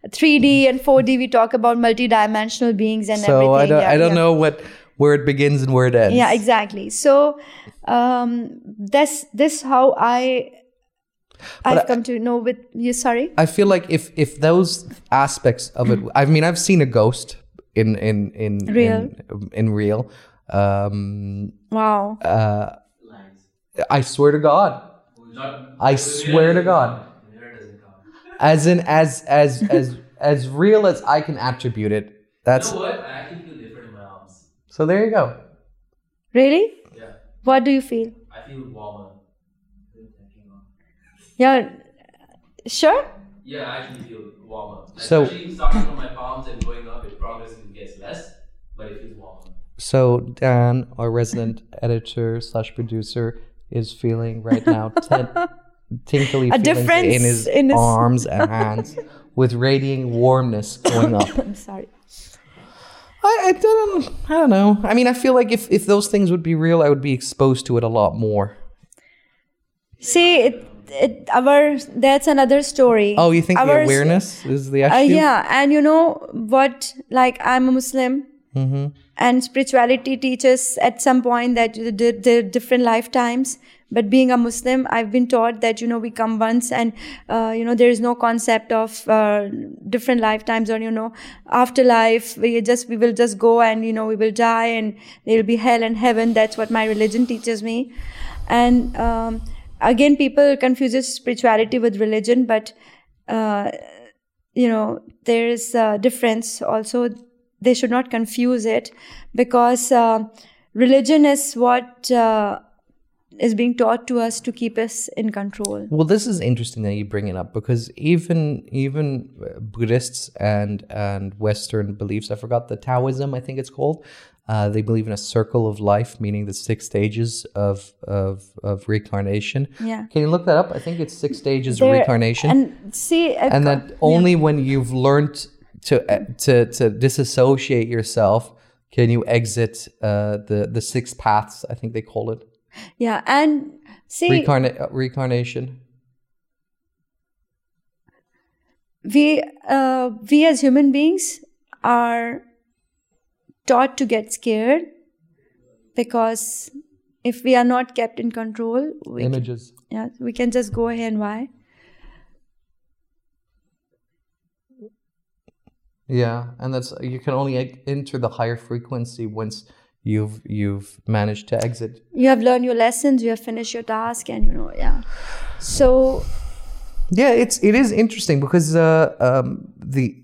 3d and 4d we talk about multi-dimensional beings and so everything I don't yeah, I don't yeah. know what where it begins and where it ends. yeah exactly so um that's this how i i've I- come to know with you sorry I feel like if if those aspects of it, I mean, I've seen a ghost in in in Real. in, in real. Um, wow Lines. I swear to God, I swear to God, The mirror doesn't count. As in as as as as real as I can attribute it. You That's know what? I actually feel different in my arms. so. There you go. really Yeah. what do you feel I feel warmer. yeah sure Yeah, I actually feel warmer. So- Especially starting from my palms and going up, it progressively gets less, but it feels warmer. So Dan, our resident editor slash producer, is feeling right now ten, tinkly A difference in his, in his- arms and hands, with radiating warmness going up. i'm sorry I, I don't I don't know. I mean, I feel like if if those things would be real, I would be exposed to it a lot more. see it, it our that's another story Oh, you think the awareness is the uh, yeah and you know what like i'm a muslim Mm-hmm. and spirituality teaches at some point that the, the different lifetimes but being a muslim i've been taught that you know we come once and uh, you know there is no concept of uh, different lifetimes or you know afterlife. We just we will just go and you know we will die and there will be hell and heaven. That's what my religion teaches me. And um, again people confuses spirituality with religion but uh, you know there is a difference also. They should not confuse it because uh, religion is what uh, is being taught to us to keep us in control Well, this is interesting that you bring it up because even even uh, Buddhists and and Western beliefs, I forgot the Taoism, I think it's called. Uh, they believe in a circle of life, meaning the six stages of of of reincarnation. yeah Can you look that up? I think it's six stages of reincarnation, and, and see uh, that only when you've learned to uh, to to disassociate yourself can you exit uh, the the six paths. I think they call it yeah and see Reincarna- uh, reincarnation. we uh, we as human beings are taught to get scared because if we are not kept in control we Images. yeah we can just go ahead and why Yeah, and that's you can only enter the higher frequency once you've you've managed to exit. you have learned your lessons you have finished your task and you know yeah so Yeah, it's it is interesting because uh, um, the,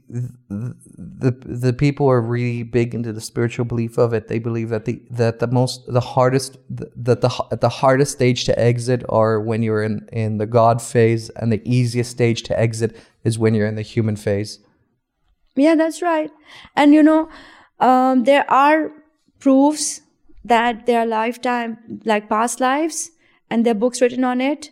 the the people are really big into the spiritual belief of it. They believe that the that the most the hardest that the the hardest stage to exit are when you're in in the God phase, and the easiest stage to exit is when you're in the human phase. Yeah, that's right. And you know, um, there are proofs that there are lifetime, like past lives, and there are books written on it.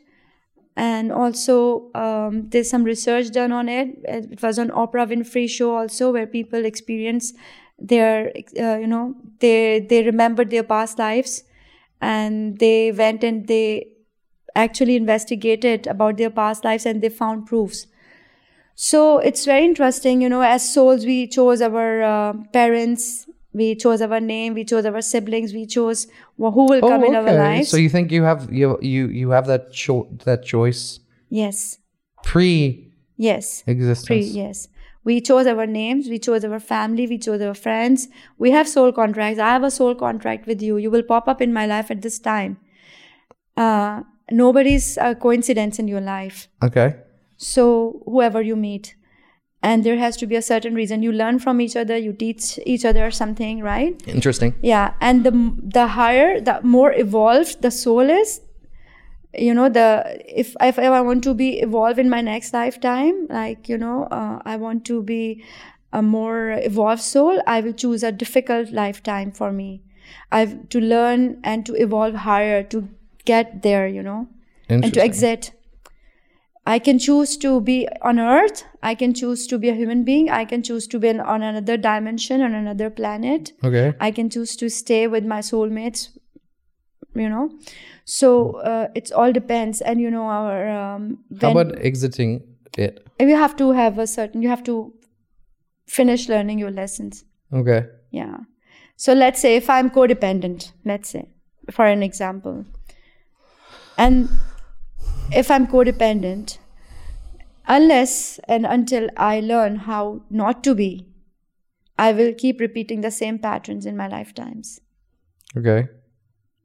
And also, um, there's some research done on it. It was on Oprah Winfrey show also, where people experience their, uh, you know, they they remembered their past lives, and they went and they actually investigated about their past lives, and they found proofs. So it's very interesting, you know, as souls, we chose our uh, parents, we chose our name, we chose our siblings, we chose wh- who will come in our lives. Oh, So you think you have you you you have that cho- that choice yes, pre yes, existence? pre, yes. We chose our names, we chose our family, we chose our friends. We have soul contracts. I have a soul contract with you. You will pop up in my life at this time. Uh, nobody's a coincidence in your life. Okay. So, whoever you meet, and there has to be a certain reason. You learn from each other, you teach each other something, right? Interesting. Yeah, and the the higher, the more evolved the soul is, you know, the if if, I want to be evolved in my next lifetime, like you know, uh, I want to be a more evolved soul, I will choose a difficult lifetime for me. I've to learn and to evolve higher to get there, you know, and to exit I can choose to be on Earth. I can choose to be a human being. I can choose to be in, on another dimension, on another planet. Okay. I can choose to stay with my soulmates. You know, so uh, it's all depends. And you know, our um, How about exiting it? you have to have a certain. You have to finish learning your lessons. Okay. Yeah. So let's say if I'm codependent, let's say, for an example, and if I'm codependent, unless and until I learn how not to be, I will keep repeating the same patterns in my lifetimes. Okay.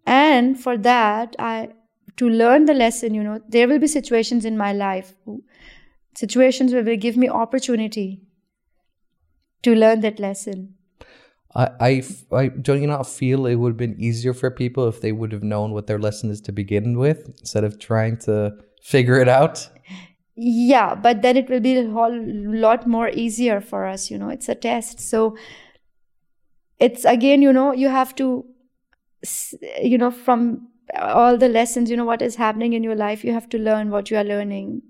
And for that, I to learn the lesson, you know, there will be situations in my life, situations where will give me opportunity to learn that lesson. I, I, I- don't you not feel it would have been easier for people if they would have known what their lesson is to begin with instead of trying to figure it out? Yeah, but then it will be a whole lot more easier for us, you know. It's a test. So it's again, you know, you have to, you know, from all the lessons, you know, what is happening in your life, you have to learn what you are learning,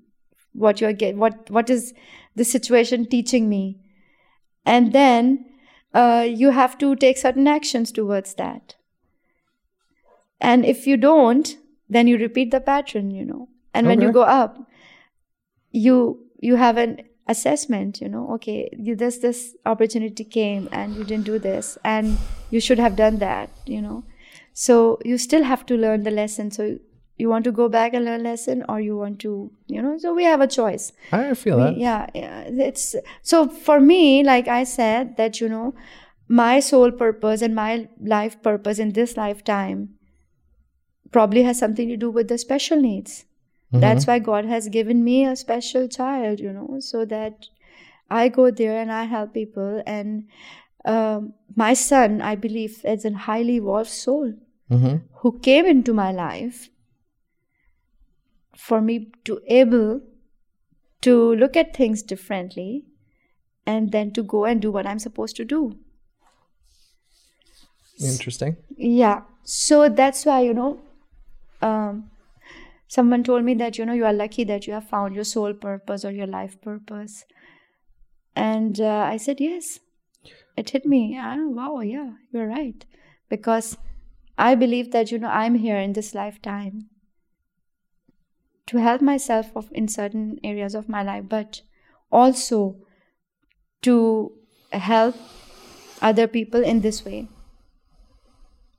what you are get, what what is the situation teaching me, and then uh, you have to take certain actions towards that. And if you don't, then you repeat the pattern, you know. And when you go up, you you have an assessment you know okay you, this this opportunity came and you didn't do this and you should have done that you know so you still have to learn the lesson so you want to go back and learn lesson or you want to you know so we have a choice. I feel that. yeah, yeah it's so for me like i said that you know my sole purpose and my life purpose in this lifetime probably has something to do with the special needs. That's why god has given me a special child you know so that i go there and i help people and um, my son i believe is a highly evolved soul hmm who came into my life for me to able to look at things differently and then to go and do what i'm supposed to do. Interesting. yeah. So that's why you know um, someone told me that you know you are lucky that you have found your soul purpose or your life purpose. And uh, i said yes. It hit me. Ah, wow yeah you're right. Because i believe that you know i'm here in this lifetime to help myself of, in certain areas of my life but also to help other people in this way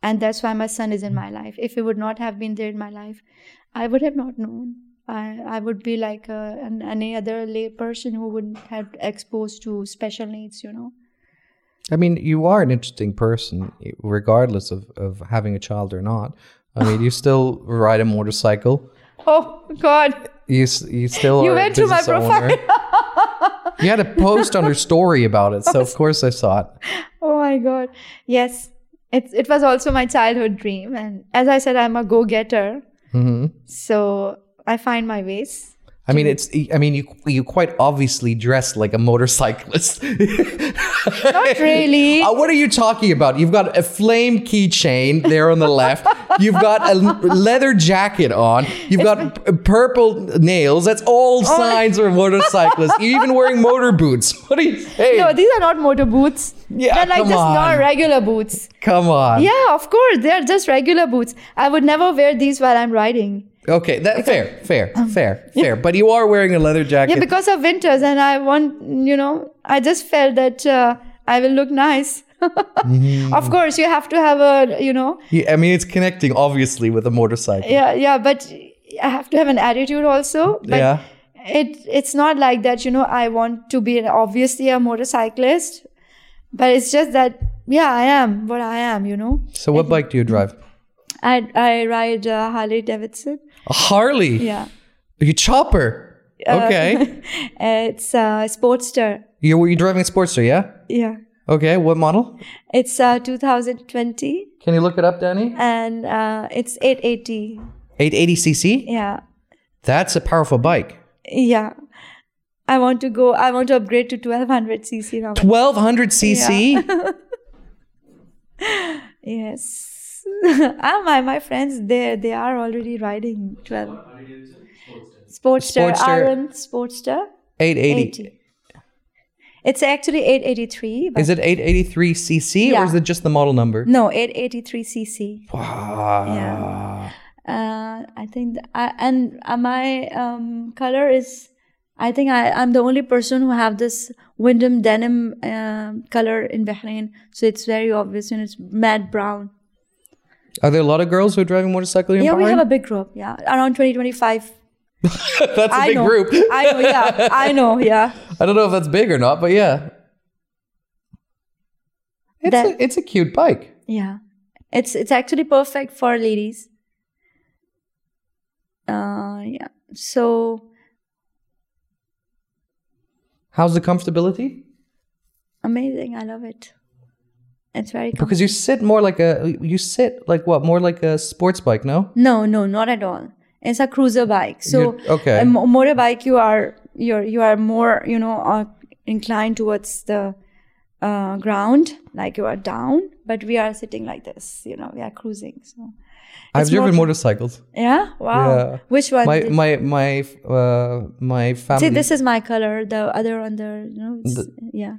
and that's why my son is in my life if he would not have been there in my life i would have not known i, I would be like uh, an, any other lay person who wouldn't have exposed to special needs you know I mean, you are an interesting person, regardless of, of having a child or not. I mean, you still ride a motorcycle. Oh god You you still You are a went to my owner. you had a post on your story about it, so of course I saw it. oh my god yes it, it was also my childhood dream and as i said i'm a go-getter hmm so i find my ways I mean, it's. I mean, you you quite obviously dress like a motorcyclist. not really Uh, what are you talking about? You've got a flame keychain there on the left. You've got a leather jacket on. You've got p- purple nails. That's all signs of a motorcyclist. You're even wearing motor boots. What are you saying? no these are not motor boots Yeah, they're like just on. not regular boots Come on. Yeah, of course. They're just regular boots. I would never wear these while I'm riding. Okay. That fair, fair, fair, fair. But you are wearing a leather jacket. Um, Yeah, because of winters, and I want, you know, I just felt that uh, I will look nice. Mm-hmm. Of course, you have to have a, you know, Yeah, I mean, it's connecting obviously with a motorcycle. yeah, yeah, but I have to have an attitude also. But Yeah. It it's not like that, you know. I want to be an, obviously a motorcyclist, but it's just that, yeah, I am what I am, you know. So, what bike do you drive? I I ride uh, Harley Davidson. A Harley. Yeah. You chopper. Uh, Okay. it's a Sportster. you were you driving a Sportster? Yeah. Yeah. Okay. What model? It's uh, 2020 Can you look it up, Danny? and uh, it's 880. 880 cc. Yeah. That's a powerful bike. Yeah. I want to go, I want to upgrade to 1200 cc now. 1200 cc. Yes. ah, my, my friends, they, they are already riding 12. Sportster, Sportster. Iron Sportster. 880. 80. It's actually 883. But Is it 883 cc or is it just the model number? No, 883 cc. Wow. Yeah. Uh, I think, th- I, and uh, my um, color is, I think I, I'm the only person who have this Wyndham denim um color in Bahrain. So it's very obvious and it's matte brown. Are there a lot of girls who are driving motorcycle in Yeah, we have a big group. Yeah, around 20, 25. That's a I big know. group. I know, yeah. I know, yeah. I don't know if that's big or not, but yeah. It's, That- a, it's a cute bike. Yeah. It's it's actually perfect for ladies. Uh yeah. So How's the comfortability? amazing. I love it. It's very comfortable. Because you sit more like a you sit like what more like a sports bike, no? No, no, not at all. It's a cruiser bike. So You're- okay. a mo- motorbike you are you're you are more, you know, uh, inclined towards the uh, ground, like you are down, but we are sitting like this, you know, we are cruising. So I've driven more- motorcycles. Yeah? Wow. Yeah. Which one? My my my uh, my family. See, this is my color. The other on the, you know, it's, yeah.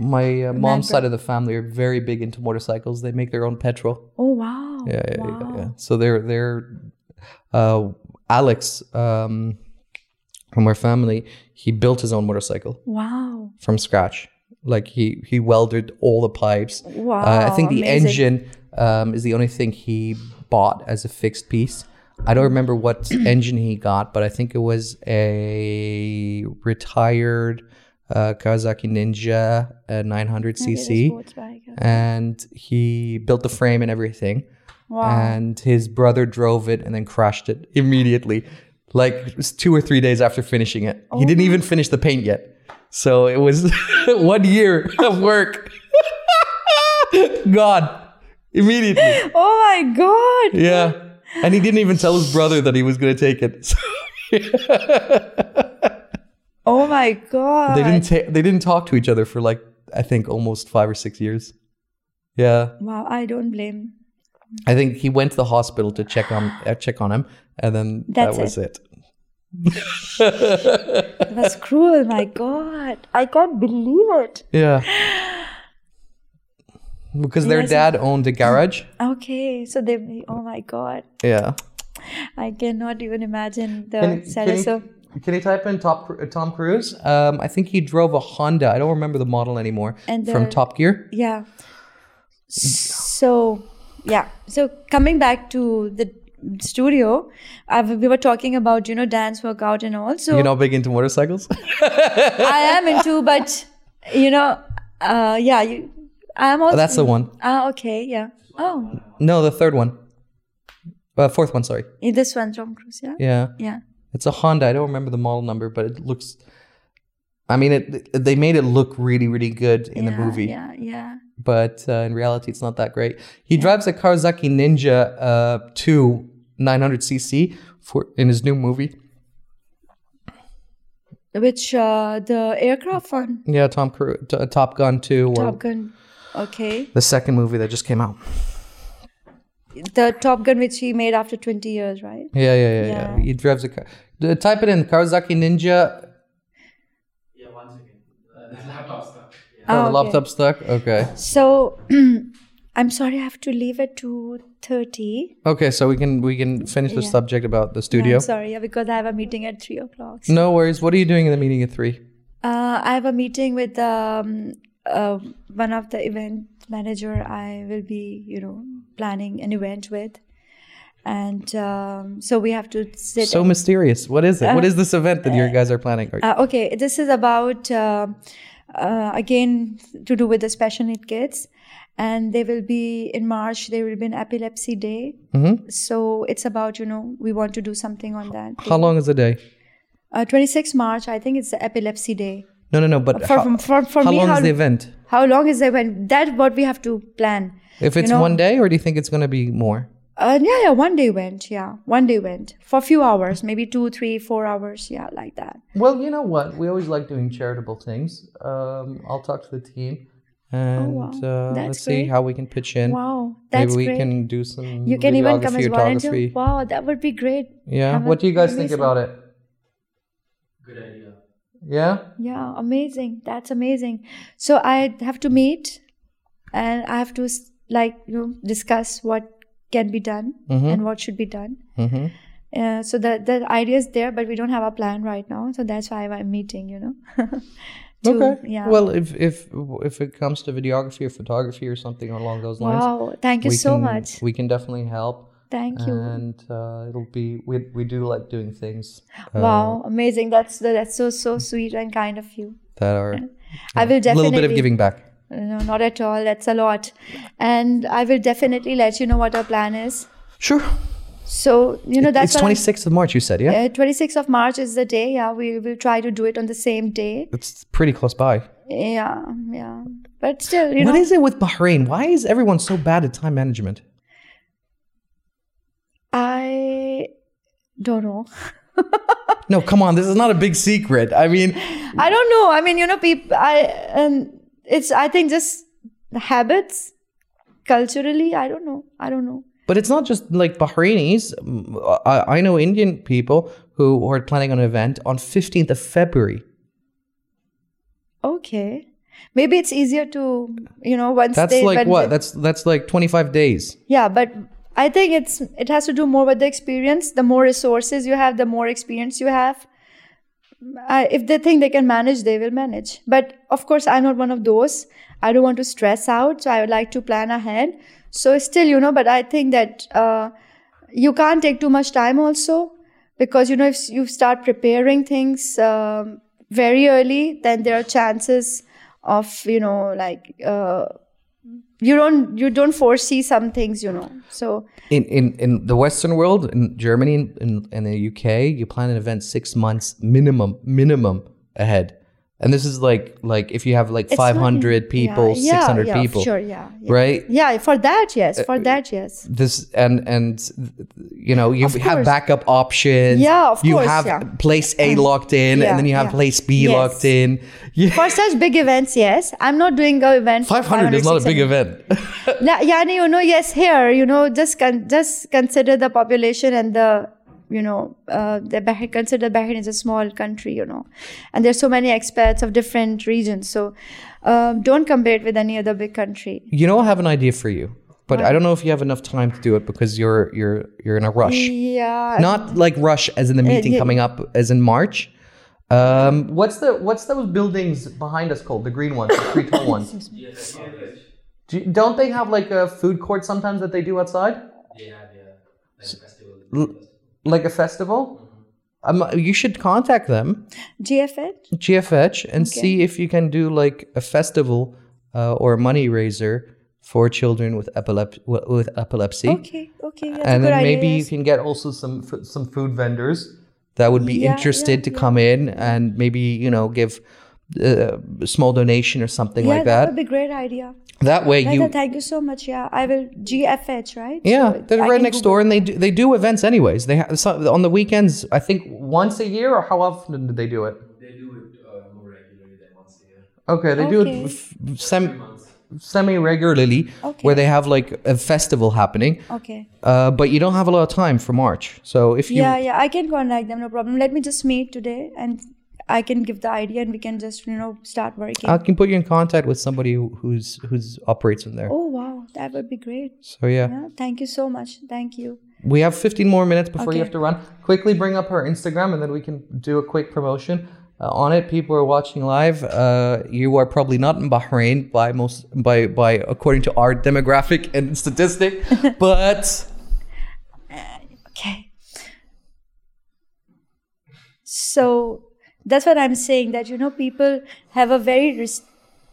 My uh, mom's side of the family are very big into motorcycles. They make their own petrol. Oh wow. Yeah, yeah, wow. yeah, yeah. So they're they're uh, Alex um, from our family. He built his own motorcycle Wow. from scratch. Like he he welded all the pipes. Wow. Uh, I think the amazing. engine um, is the only thing he bought as a fixed piece. I don't remember what engine he got, but I think it was a retired uh, Kawasaki Ninja uh, 900cc. okay. and he built the frame and everything. Wow. And his brother drove it and then crashed it immediately, like it was two or three days after finishing it. He Oh. didn't even finish the paint yet. So it was one year of work. God, immediately. Oh my god. Yeah. And he didn't even tell his brother that he was going to take it. So Oh my god. they didn't ta- they didn't talk to each other for like I think almost 5 or 6 years. Yeah. Wow, I don't blame. I think he went to the hospital to check on uh, check on him and then That's that was it. It was cruel, my god. I can't believe it. Yeah. Because their Yes. dad owned a garage. Okay, so they oh my god. Yeah. I cannot even imagine the Can, sadness of can you type in Top, uh, Tom Cruise? Um, I think he drove a Honda. I don't remember the model anymore. And from Top Gear. yeah. So yeah. So coming back to the studio, uh, we were talking about you know dance workout and all. So You're not big into motorcycles? I am into, but you know, uh, yeah, you, I'm also. Oh, that's the one. Ah, okay, yeah. Oh, No, the third one. Uh, fourth one, sorry. this one, Tom Cruise, yeah, Yeah. yeah. It's a Honda. I don't remember the model number, but it looks. I mean, it. They made it look really, really good in the movie, Yeah, yeah. but uh, in reality, it's not that great. He drives a Kawasaki Ninja uh, 2 900cc for in his new movie. Which uh, the aircraft one, Yeah, Tom Cruise, Top Gun 2, or Top Gun. Okay, the second movie that just came out. The Top Gun which he made after 20 years, right? Yeah, yeah, yeah, yeah. Yeah. He drives a car. D- Type it in Kawasaki Ninja. Yeah, one second. Uh, the laptop stuck. Yeah. Oh, the okay. laptop stuck. Okay. So, I'm sorry, I have to leave at 2:30. Okay, so we can we can finish the Yeah. subject about the Yeah, studio. I'm sorry, yeah, because I have a meeting at three o'clock. So, No worries. What are you doing in the meeting at three? uh, I have a meeting with um, uh, one of the event manager. I will be, you know, planning an event with, and um, so we have to sit. So mysterious. What is it? what is this event that you guys are planning? Uh, okay, this is about uh, uh, again to do with the special need kids, and they will be in March. There will be an epilepsy day. So it's about you know we want to do something on that. how long is the day? Uh, 26 March, I think it's the epilepsy day. No, no, no. But For, how, for, for how me, long how, is the event? how long is the event? That's what we have to plan. If it's know- one day, or do you think it's going to be more? Uh, yeah, yeah, one day went. Yeah, one day went for a few hours, maybe two, three, four hours. Yeah, like that. Well, you know what? We always like doing charitable things. Um, I'll talk to the team, and Oh, wow. uh, let's see how we can pitch in. Wow, that's Maybe we great. can do some. you can even come as videography, volunteer. photography. Wow, that would be great. Yeah. Have What a- do you guys think about it? Good idea. Yeah. Yeah, amazing. That's amazing. So I have to meet and I have to s- like, you know, discuss what can be done and what should be done. Mm-hmm. Uh, so the the idea is there, but we don't have a plan right now. So that's why I'm meeting. You know. To- Okay. Yeah. Well, if if if it comes to videography or photography or something along those lines, wow! Thank you so can, much. We can definitely help. Thank you. And uh, it'll be we we do like doing things uh, wow! Amazing. That's that's so so sweet and kind of you. that are I will definitely a little bit of giving back. No, not at all. That's a lot, and I will definitely let you know what our plan is. Sure. So you know that's it's 26th of March. You said, yeah. Uh, 26th of March is the day. Yeah, we will try to do it on the same day. It's pretty close by. Yeah, yeah. But still, you What know, What is it with Bahrain? Why is everyone so bad at time management? I don't know. No, come on. This is not a big secret. I mean, I don't know. I mean, you know, people. I um, it's. I think just habits, culturally. I don't know. I don't know. but it's not just like Bahrainis. I, I know Indian people who are planning an event on 15th of February. Okay, maybe it's easier to you know once That's they. like what? they- That's that's like 25 days. yeah, but I think it's it has to do more with the experience. The more resources you have, the more experience you have. I, if they think they can manage, they will manage. But of course, I'm not one of those. I don't want to stress out, so I would like to plan ahead. So still, you know, but I think that uh, you can't take too much time also because you know if you start preparing things um, very early, then there are chances of you know like uh, you don't you don't foresee some things, you know. So In, in in the Western world, in Germany and in, in the UK, you plan an event six months minimum minimum ahead. And this is like like if you have like it's not- 500 people, yeah, 600 yeah, people, Sure, yeah, yeah. right? Yeah, for that, yes. Uh, for that, yes. this and and you know you Of have course. backup options Yeah, of you course, have yeah. place a locked in and then you have place b Yes. locked in yeah. For such big events, yes. I'm not doing a event. for 500 is not a big event Yeah, yeah, you know, yes, here, you know, just con- just consider the population and the, you know, uh, the Bahrain, consider Bahrain is a small country, you know, and there's so many expats of different regions. So um, don't compare it with any other big country. you know i have an idea for you but i don't know if you have enough time to do it because you're you're you're in a rush Yeah. not like rush as in the meeting yeah. coming up as in march um what's the what's those buildings behind us called the green ones the three tall ones Yes, yes. do, you- don't they have like a food court sometimes that they do outside They have yeah, like a festival. Like a festival um, you should contact them GFH? GFH and see if you can do like a festival uh, or a money raiser for children with epilepsy. With epilepsy, Okay, okay. That's and a good then idea. maybe you yes. can get also some f- some food vendors that would be Yeah, interested yeah, to come in and maybe you know give uh, a small donation or something yeah, like that that. would be a great idea. that way Yeah, you. thank you so much. Yeah, I will GFH, right? Yeah, So they're I right next Google. door, and they do, they do events anyways. They have so, on the weekends. I think once a year, or how often do they do it? They do it uh, more regularly than once a year. Okay, they do it f- sem- Months. semi regularly, Okay. where they have like a festival happening. Okay. Uh, but you don't have a lot of time for March. So if you Yeah, yeah, I can contact them, no problem. Let me just meet today and I can give the idea and we can just, you know, start working. I can put you in contact with somebody who's who's operates in there. oh, wow. That would be great. So yeah. Yeah, thank you so much. Thank you. we have 15 more minutes before you have to run. Quickly bring up her Instagram, and then we can do a quick promotion. Uh, on it, people are watching live. Uh, you are probably not in Bahrain by most by by according to our demographic and statistic, but Okay. So that's what I'm saying that, you know, people have a very res-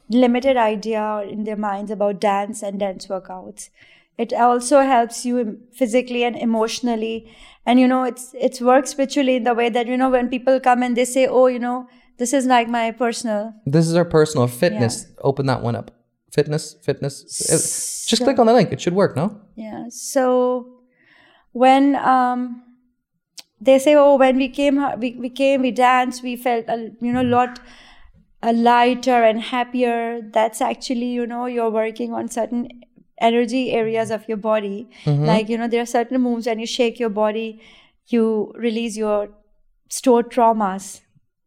limited idea in their minds about dance and dance workouts. It also helps you physically and emotionally. And, you know, it's, it's works spiritually in the way that, you know, when people come and they say, oh, you know, this is like my personal. this is our personal fitness. Open that one up. Fitness, fitness. Uh, Just click on the link. It should work. No. Yeah. So when um, they say, "Oh, when we came, we, we came, we danced, we felt a you know lot uh, lighter and happier." That's actually you know you're working on certain energy areas of your body. Like you know there are certain moves and you shake your body, you release your stored traumas.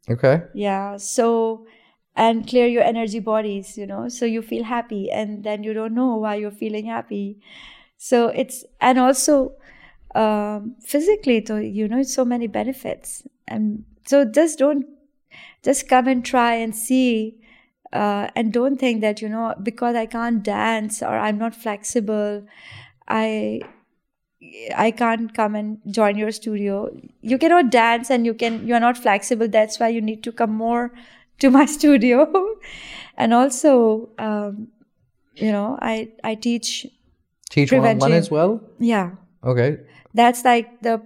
Okay. Yeah. So, and clear your energy bodies, you know, so you feel happy and then you don't know why you're feeling happy. So it's, and also um, physically, So you know, so many benefits. And so just don't, just come and try and see. Uh, and don't think that, you know, because I can't dance or I'm not flexible, I I can't come and join your studio. You cannot dance and you can you are not flexible. That's why you need to come more to my studio. and also, um, you know, I I teach. Teach one on one as well. Yeah, Okay. That's like the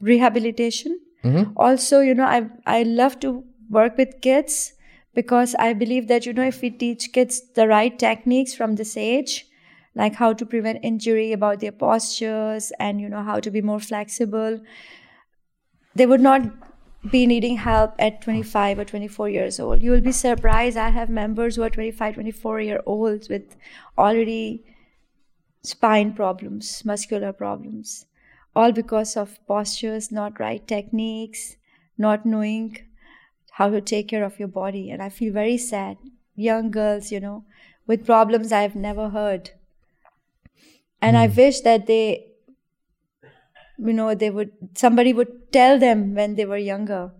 rehabilitation. Mhm. Also, you know, I I love to work with kids because I believe that you know if we teach kids the right techniques from this age, like how to prevent injury, about their postures, and you know how to be more flexible, they would not be needing help at 25 or 24 years old. You will be surprised. I have members who are 25, 24 year olds with already spine problems, muscular problems, all because of postures, not right techniques, not knowing how to take care of your body. And I feel very sad. Young girls, you know, with problems I've never heard. And I hmm. wish that they, you know, they would, somebody would tell them when they were younger.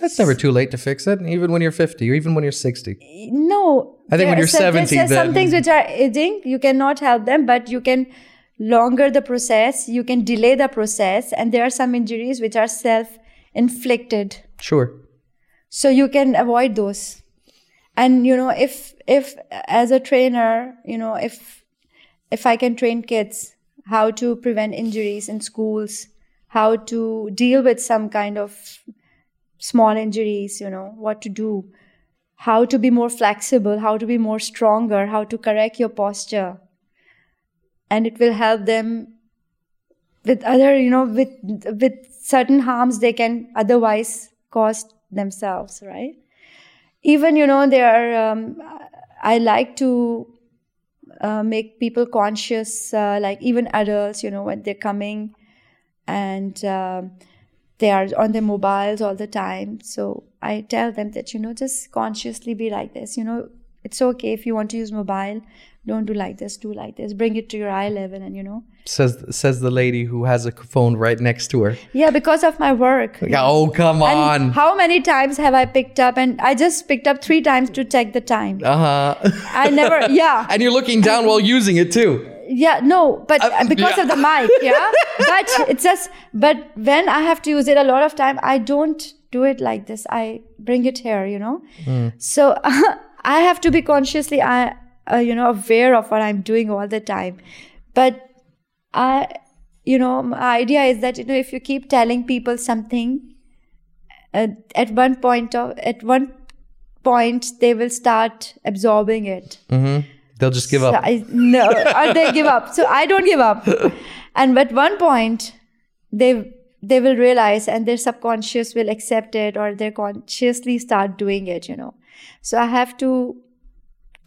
That's never too late to fix it, even when you're 50 or even when you're 60. No. I think when you're so there's 70 just some things which are aging, you cannot help them, but you can longer the process, you can delay the process, and there are some injuries which are self inflicted. Sure. So you can avoid those. And you know, if if as a trainer, you know, if if I can train kids how to prevent injuries in schools, how to deal with some kind of small injuries, you know, what to do, how to be more flexible, how to be more stronger, how to correct your posture. And it will help them with other, you know, with with certain harms they can otherwise cause themselves, right? Even, you know, there are, um, I like to uh, make people conscious, uh, like even adults, you know, when they're coming and um they are on their mobiles all the time. So I tell them that, you know, just consciously be like this. You know, it's okay if you want to use mobile, don't do like this, do like this. Bring it to your eye level and, you know. Says says the lady who has a phone right next to her. Yeah, because of my work. Like, oh, come And on. how many times have I picked up? And I just picked up three times to check the time. Uh huh. I never, yeah. and you're looking down while using it too. Yeah, no, but Uh, because yeah. of the mic, yeah. but it's just, but when I have to use it a lot of time, I don't do it like this. I bring it here, you know. So I have to be consciously, I, uh, you know, aware of what I'm doing all the time. But I, you know, my idea is that you know, if you keep telling people something, uh, at one point of, at one point they will start absorbing it. Mm-hmm. They'll just give So up. I, no, or they give up. So I don't give up. And at one point, they they will realize, and their subconscious will accept it, or they consciously start doing it. You know. So I have to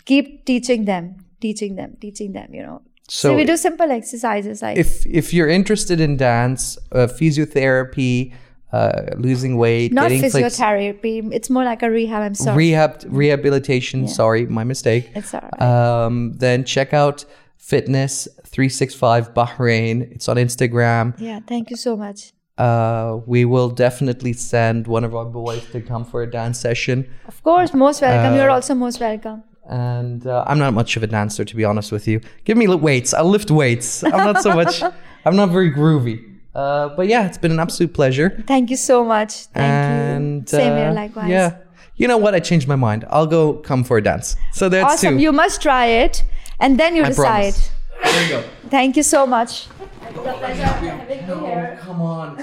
keep teaching them, teaching them, teaching them. You know. So, So we do simple exercises like if if you're interested in dance, uh, physiotherapy, uh, losing weight, not getting flex- physiotherapy. It's more like a rehab. I'm sorry. rehab rehabilitation. Sorry, my mistake. it's all right. Um, then check out Fitness 365 Bahrain. It's on Instagram. yeah. Thank you so much. Uh, we will definitely send one of our boys to come for a dance session. Of course, most welcome. Uh, You're also most welcome. And uh, I'm not much of a dancer, to be honest with you. Give me weights. I'll lift weights. I'm not so much. I'm not very groovy. Uh, but yeah, it's been an absolute pleasure. Thank you so much. Thank and you. Same here, uh, likewise. Yeah. You know what? I changed my mind. I'll go come for a dance. So that's awesome. two. You must try it and then you I decide. promise. There you go. Thank you so much. come on.